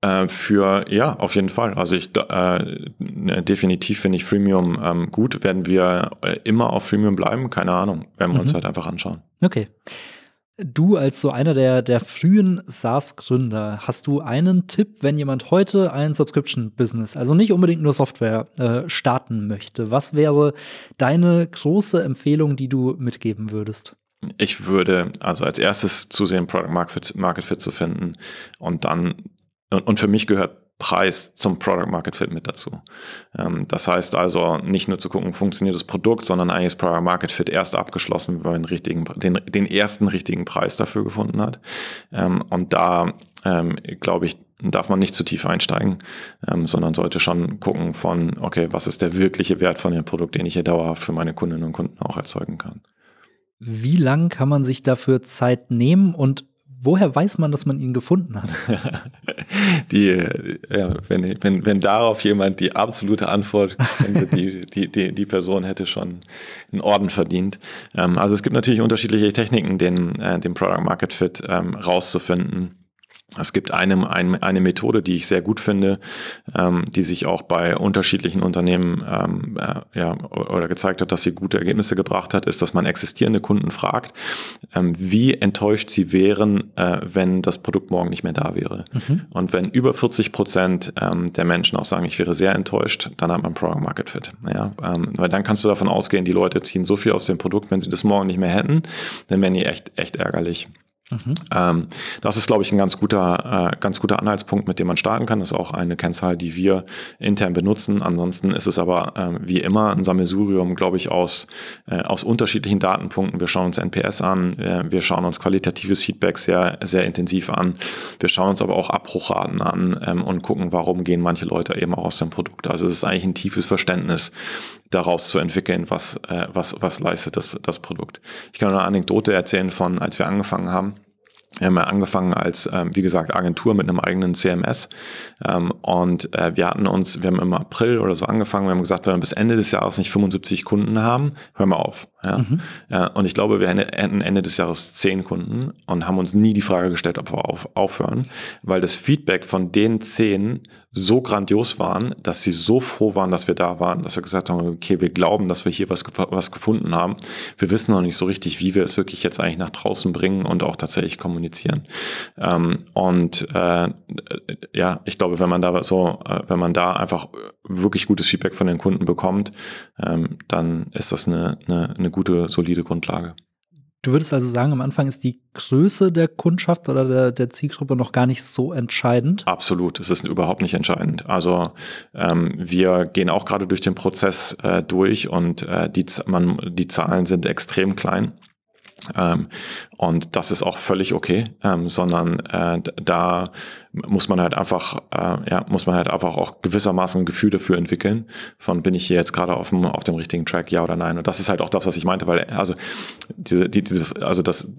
Äh, für, ja, auf jeden Fall. Also ich äh, ne, definitiv finde ich Freemium ähm, gut. Werden wir äh, immer auf Freemium bleiben? Keine Ahnung. Werden wir mhm. uns halt einfach anschauen. Okay. Du als so einer der, der frühen SaaS-Gründer, hast du einen Tipp, wenn jemand heute ein Subscription-Business, also nicht unbedingt nur Software, äh, starten möchte? Was wäre deine große Empfehlung, die du mitgeben würdest? Ich würde also als erstes zusehen, Product Market Fit, Market Fit zu finden und dann und, für mich gehört Preis zum Product Market Fit mit dazu. Ähm, das heißt also nicht nur zu gucken, funktioniert das Produkt, sondern eigentlich ist Product Market Fit erst abgeschlossen, wenn man den, richtigen, den, den ersten richtigen Preis dafür gefunden hat. Ähm, und da ähm, glaube ich, darf man nicht zu tief einsteigen, sondern sollte schon gucken von, okay, was ist der wirkliche Wert von dem Produkt, den ich hier dauerhaft für meine Kundinnen und Kunden auch erzeugen kann. Wie lang kann man sich dafür Zeit nehmen und woher weiß man, dass man ihn gefunden hat? die, ja, wenn, wenn, wenn darauf jemand die absolute Antwort kennt, die, die, die, die Person hätte schon einen Orden verdient. Ähm, also es gibt natürlich unterschiedliche Techniken, den, äh, den Product Market Fit ähm, rauszufinden. Es gibt eine, eine, eine Methode, die ich sehr gut finde, ähm, die sich auch bei unterschiedlichen Unternehmen ähm, äh, ja, oder gezeigt hat, dass sie gute Ergebnisse gebracht hat, ist, dass man existierende Kunden fragt, ähm, wie enttäuscht sie wären, äh, wenn das Produkt morgen nicht mehr da wäre. Mhm. Und wenn über 40 Prozent ähm, der Menschen auch sagen, ich wäre sehr enttäuscht, dann hat man Product Market Fit. Ja, ähm, weil dann kannst du davon ausgehen, die Leute ziehen so viel aus dem Produkt, wenn sie das morgen nicht mehr hätten, dann wären die echt, echt ärgerlich. Mhm. Ähm, das ist, glaube ich, ein ganz guter, äh, ganz guter Anhaltspunkt, mit dem man starten kann. Das ist auch eine Kennzahl, die wir intern benutzen. Ansonsten ist es aber äh, wie immer ein Sammelsurium, glaube ich, aus, äh, aus unterschiedlichen Datenpunkten. Wir schauen uns NPS an, äh, wir schauen uns qualitatives Feedback sehr, sehr intensiv an. Wir schauen uns aber auch Abbruchraten an ähm, und gucken, warum gehen manche Leute eben auch aus dem Produkt. Also es ist eigentlich ein tiefes Verständnis daraus zu entwickeln, was, äh, was, was leistet das, das Produkt. Ich kann eine Anekdote erzählen von, als wir angefangen haben. Wir haben ja angefangen als, ähm, wie gesagt, Agentur mit einem eigenen CMS. Ähm, und äh, wir hatten uns, wir haben im April oder so angefangen, wir haben gesagt, wenn wir bis Ende des Jahres nicht 75 Kunden haben, hören wir auf. Ja? Mhm. ja und ich glaube, wir hätten Ende des Jahres 10 Kunden und haben uns nie die Frage gestellt, ob wir auf, aufhören, weil das Feedback von den 10 so grandios waren, dass sie so froh waren, dass wir da waren, dass wir gesagt haben, okay, wir glauben, dass wir hier was, was gefunden haben. Wir wissen noch nicht so richtig, wie wir es wirklich jetzt eigentlich nach draußen bringen und auch tatsächlich kommunizieren. Ähm, und äh, ja, ich glaube, wenn man da so, äh, wenn man da einfach wirklich gutes Feedback von den Kunden bekommt, ähm, dann ist das eine, eine, eine gute, solide Grundlage. Du würdest also sagen, am Anfang ist die Größe der Kundschaft oder der, der Zielgruppe noch gar nicht so entscheidend? Absolut, es ist überhaupt nicht entscheidend. Also ähm, wir gehen auch gerade durch den Prozess äh, durch und äh, die, man, die Zahlen sind extrem klein. Ähm, und das ist auch völlig okay, ähm, sondern äh, da muss man halt einfach, äh, ja, muss man halt einfach auch gewissermaßen ein Gefühl dafür entwickeln, von bin ich hier jetzt gerade auf dem, auf dem richtigen Track, ja oder nein. Und das ist halt auch das, was ich meinte, weil also diese, die, diese, also das,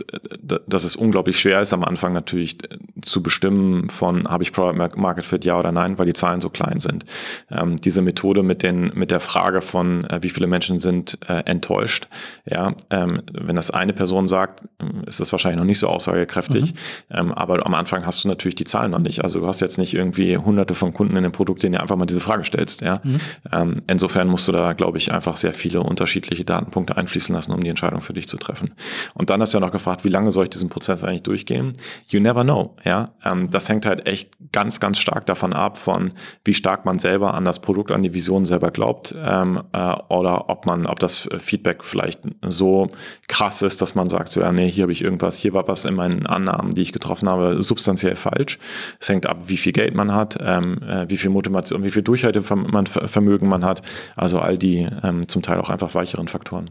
dass es unglaublich schwer ist am Anfang natürlich zu bestimmen von habe ich Product Market Fit, ja oder nein, weil die Zahlen so klein sind. Ähm, diese Methode mit den, mit der Frage von äh, wie viele Menschen sind äh, enttäuscht, ja, ähm, wenn das eine Person sagt, ist das wahrscheinlich noch nicht so aussagekräftig, mhm. ähm, aber am Anfang hast du natürlich die Zahlen noch nicht. Also du hast jetzt nicht irgendwie hunderte von Kunden in dem Produkt, denen du einfach mal diese Frage stellst. Ja? Mhm. Ähm, insofern musst du da, glaube ich, einfach sehr viele unterschiedliche Datenpunkte einfließen lassen, um die Entscheidung für dich zu treffen. Und dann hast du ja noch gefragt, wie lange soll ich diesen Prozess eigentlich durchgehen? You never know. Ja? Ähm, das hängt halt echt ganz, ganz stark davon ab, von wie stark man selber an das Produkt, an die Vision selber glaubt ähm, äh, oder ob man, ob das Feedback vielleicht so krass ist, dass man sagt, so ja, nee, hier habe ich irgendwas, hier war was in meinen Annahmen, die ich getroffen habe, substanziell falsch. Es hängt ab, wie viel Geld man hat, ähm, äh, wie viel Motivation, wie viel Durchhaltevermögen man hat. Also all die ähm, zum Teil auch einfach weicheren Faktoren.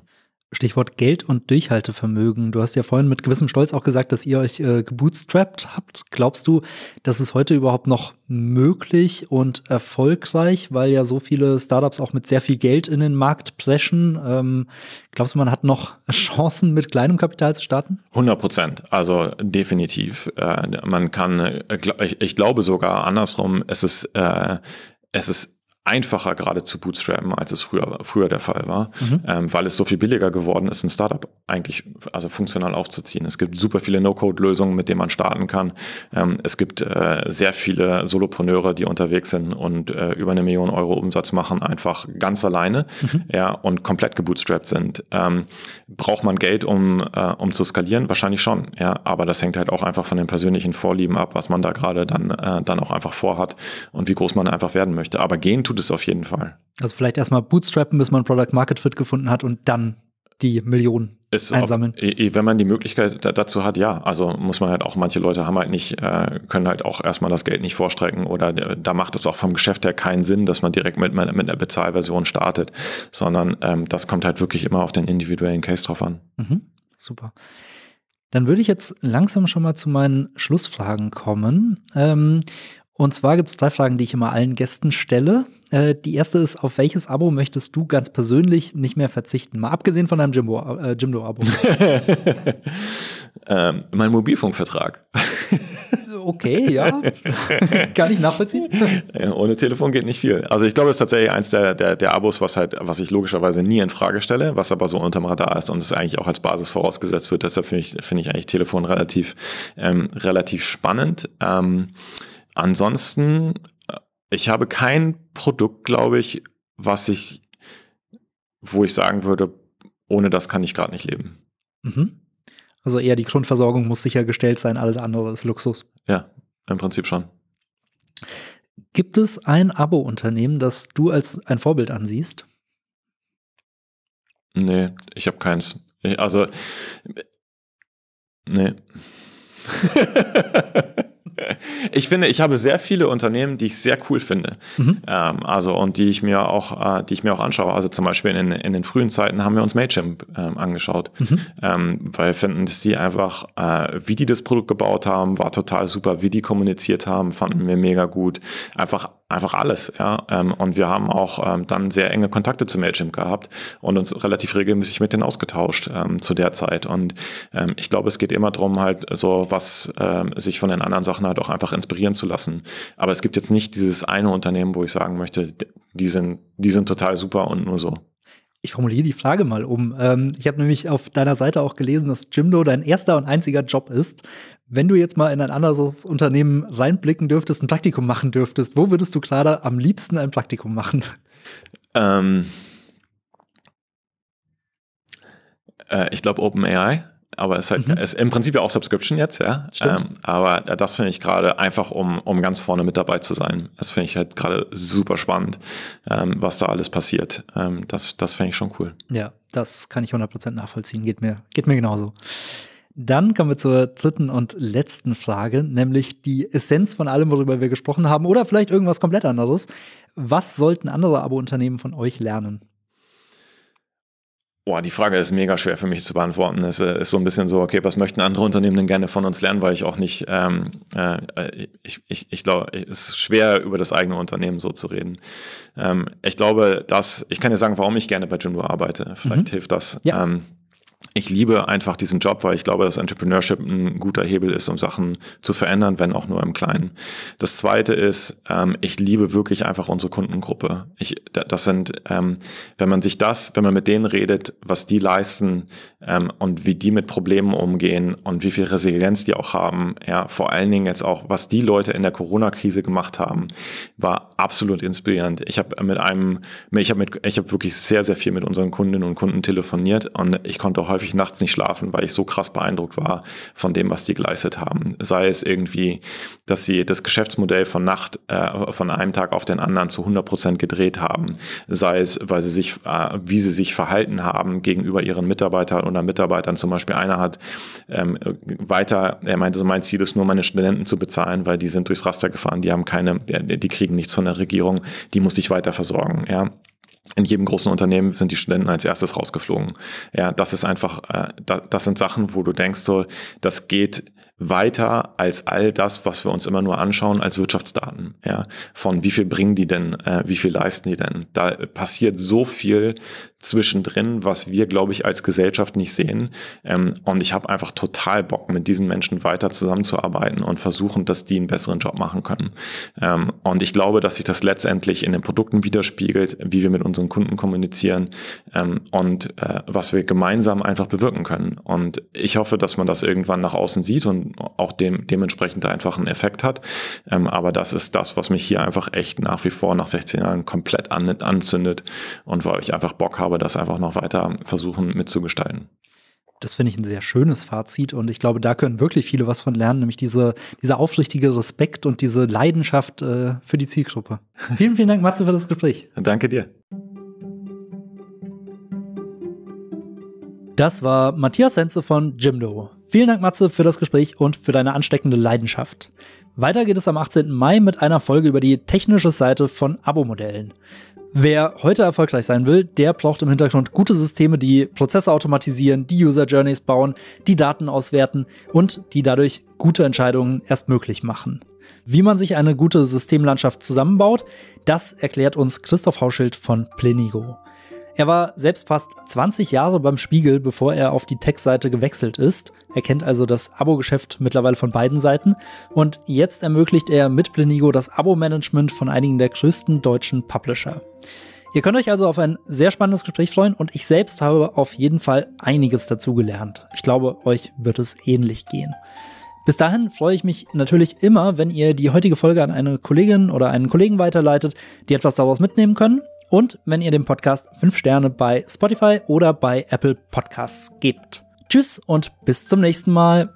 Stichwort Geld und Durchhaltevermögen. Du hast ja vorhin mit gewissem Stolz auch gesagt, dass ihr euch äh, gebootstrapped habt. Glaubst du, das ist heute überhaupt noch möglich und erfolgreich, weil ja so viele Startups auch mit sehr viel Geld in den Markt preschen? Ähm, glaubst du, man hat noch Chancen, mit kleinem Kapital zu starten? 100 Prozent, also definitiv. Äh, man kann, äh, ich, ich, glaube sogar andersrum, es ist, äh, es ist einfacher gerade zu bootstrappen, als es früher, früher der Fall war, mhm. ähm, weil es so viel billiger geworden ist, ein Startup eigentlich also funktional aufzuziehen. Es gibt super viele No-Code-Lösungen, mit denen man starten kann. Ähm, es gibt äh, sehr viele Solopreneure, die unterwegs sind und äh, über eine Million Euro Umsatz machen, einfach ganz alleine mhm. ja, und komplett gebootstrapped sind. Ähm, braucht man Geld, um, äh, um zu skalieren? Wahrscheinlich schon, ja, aber das hängt halt auch einfach von den persönlichen Vorlieben ab, was man da gerade dann, äh, dann auch einfach vorhat und wie groß man einfach werden möchte. Aber gehen tut es auf jeden Fall. Also vielleicht erstmal bootstrappen, bis man Product Market Fit gefunden hat und dann die Millionen ist einsammeln. Ob, wenn man die Möglichkeit dazu hat, ja. Also muss man halt auch, manche Leute haben halt nicht, äh, können halt auch erstmal das Geld nicht vorstrecken oder da macht es auch vom Geschäft her keinen Sinn, dass man direkt mit, mit einer Bezahlversion startet, sondern ähm, das kommt halt wirklich immer auf den individuellen Case drauf an. Mhm, super. Dann würde ich jetzt langsam schon mal zu meinen Schlussfragen kommen. Ähm, und zwar gibt es drei Fragen, die ich immer allen Gästen stelle. Äh, die erste ist, auf welches Abo möchtest du ganz persönlich nicht mehr verzichten? Mal abgesehen von deinem Jimbo, äh, Jimdo-Abo. ähm, mein Mobilfunkvertrag. okay, ja. Kann ich nachvollziehen. Ohne Telefon geht nicht viel. Also ich glaube, es ist tatsächlich eins der, der, der Abos, was halt, was ich logischerweise nie in Frage stelle, was aber so unterm Radar ist und es eigentlich auch als Basis vorausgesetzt wird. Deshalb finde ich, finde ich eigentlich Telefon relativ, ähm, relativ spannend. Ähm, Ansonsten, äh, ich habe kein Produkt, glaube ich, was ich, wo ich sagen würde, ohne das kann ich gerade nicht leben. Mhm. Also eher die Grundversorgung muss sichergestellt sein, alles andere ist Luxus. Ja, im Prinzip schon. Gibt es ein Abo-Unternehmen, das du als ein Vorbild ansiehst? Nee, ich habe keins. Also, nee. ich finde, ich habe sehr viele Unternehmen, die ich sehr cool finde. Mhm. Ähm, also und die ich mir auch, äh, die ich mir auch anschaue. Also zum Beispiel in, in den frühen Zeiten haben wir uns Mailchimp ähm, angeschaut, mhm. ähm, weil wir finden, dass die einfach, äh, wie die das Produkt gebaut haben, war total super. Wie die kommuniziert haben, fanden wir mega gut. Einfach einfach alles, ja. Ähm, und wir haben auch ähm, dann sehr enge Kontakte zu Mailchimp gehabt und uns relativ regelmäßig mit denen ausgetauscht ähm, zu der Zeit. Und ich glaube, es geht immer darum, halt so was ähm, sich von den anderen Sachen halt auch einfach inspirieren zu lassen. Aber es gibt jetzt nicht dieses eine Unternehmen, wo ich sagen möchte, die sind, die sind total super und nur so. Ich formuliere die Frage mal um. Ähm, ich habe nämlich auf deiner Seite auch gelesen, dass Jimdo dein erster und einziger Job ist. Wenn du jetzt mal in ein anderes Unternehmen reinblicken dürftest, ein Praktikum machen dürftest, wo würdest du gerade am liebsten ein Praktikum machen? Ähm, äh, ich glaube OpenAI aber es ist, halt, mhm. ist im Prinzip ja auch Subscription jetzt, ja. Ähm, aber das finde ich gerade einfach, um, um ganz vorne mit dabei zu sein. Das finde ich halt gerade super spannend, ähm, was da alles passiert. Ähm, das das finde ich schon cool. Ja, das kann ich 100% nachvollziehen. Geht mir, geht mir genauso. Dann kommen wir zur dritten und letzten Frage, nämlich die Essenz von allem, worüber wir gesprochen haben, oder vielleicht irgendwas komplett anderes. Was sollten andere Abo-Unternehmen von euch lernen? Boah, die Frage ist mega schwer für mich zu beantworten. Es äh, ist so ein bisschen so, okay, was möchten andere Unternehmen denn gerne von uns lernen, weil ich auch nicht, ähm, äh, ich, ich, ich glaube, es ist schwer über das eigene Unternehmen so zu reden. Ähm, ich glaube, dass, ich kann dir sagen, warum ich gerne bei Jimdo arbeite. Vielleicht mhm. hilft das. Ja. Ähm, ich liebe einfach diesen Job, weil ich glaube, dass Entrepreneurship ein guter Hebel ist, um Sachen zu verändern, wenn auch nur im Kleinen. Das zweite ist, ähm, ich liebe wirklich einfach unsere Kundengruppe. Ich, das sind, ähm, wenn man sich das, wenn man mit denen redet, was die leisten ähm, und wie die mit Problemen umgehen und wie viel Resilienz die auch haben, ja, vor allen Dingen jetzt auch, was die Leute in der Corona-Krise gemacht haben, war absolut inspirierend. Ich habe mit einem, ich habe mit, ich habe wirklich sehr, sehr viel mit unseren Kundinnen und Kunden telefoniert und ich konnte auch häufig nachts nicht schlafen, weil ich so krass beeindruckt war von dem, was die geleistet haben. Sei es irgendwie, dass sie das Geschäftsmodell von Nacht, äh, von einem Tag auf den anderen zu 100 Prozent gedreht haben. Sei es, weil sie sich, äh, wie sie sich verhalten haben gegenüber ihren Mitarbeitern oder Mitarbeitern. Zum Beispiel einer hat ähm, weiter, er meinte so, mein Ziel ist nur, meine Studenten zu bezahlen, weil die sind durchs Raster gefahren, die haben keine, die kriegen nichts von der Regierung, die muss ich weiter versorgen, ja in jedem großen Unternehmen sind die Studenten als erstes rausgeflogen. Ja, das ist einfach, äh, das sind Sachen, wo du denkst so, das geht weiter als all das, was wir uns immer nur anschauen als Wirtschaftsdaten. Ja, von wie viel bringen die denn, äh, wie viel leisten die denn? Da passiert so viel zwischendrin, was wir, glaube ich, als Gesellschaft nicht sehen. Ähm, und ich habe einfach total Bock, mit diesen Menschen weiter zusammenzuarbeiten und versuchen, dass die einen besseren Job machen können. Ähm, und ich glaube, dass sich das letztendlich in den Produkten widerspiegelt, wie wir mit unseren Kunden kommunizieren ähm, und äh, was wir gemeinsam einfach bewirken können. Und ich hoffe, dass man das irgendwann nach außen sieht und auch dem, dementsprechend einfach einen Effekt hat. Aber das ist das, was mich hier einfach echt nach wie vor nach 16 Jahren komplett an, anzündet und weil ich einfach Bock habe, das einfach noch weiter versuchen mitzugestalten. Das finde ich ein sehr schönes Fazit und ich glaube, da können wirklich viele was von lernen, nämlich diese, dieser aufrichtige Respekt und diese Leidenschaft äh, für die Zielgruppe. vielen, vielen Dank, Matze, für das Gespräch. Danke dir. Das war Matthias Senze von Jimdo. Vielen Dank, Matze, für das Gespräch und für deine ansteckende Leidenschaft. Weiter geht es am 18. Mai mit einer Folge über die technische Seite von Abo-Modellen. Wer heute erfolgreich sein will, der braucht im Hintergrund gute Systeme, die Prozesse automatisieren, die User Journeys bauen, die Daten auswerten und die dadurch gute Entscheidungen erst möglich machen. Wie man sich eine gute Systemlandschaft zusammenbaut, das erklärt uns Christoph Hauschild von Plenigo. Er war selbst fast 20 Jahre beim Spiegel, bevor er auf die Tech-Seite gewechselt ist. Er kennt also das Abo-Geschäft mittlerweile von beiden Seiten und jetzt ermöglicht er mit Plenigo das Abo-Management von einigen der größten deutschen Publisher. Ihr könnt euch also auf ein sehr spannendes Gespräch freuen und ich selbst habe auf jeden Fall einiges dazu gelernt. Ich glaube, euch wird es ähnlich gehen. Bis dahin freue ich mich natürlich immer, wenn ihr die heutige Folge an eine Kollegin oder einen Kollegen weiterleitet, die etwas daraus mitnehmen können und wenn ihr dem Podcast 5 Sterne bei Spotify oder bei Apple Podcasts gebt. Tschüss und bis zum nächsten Mal.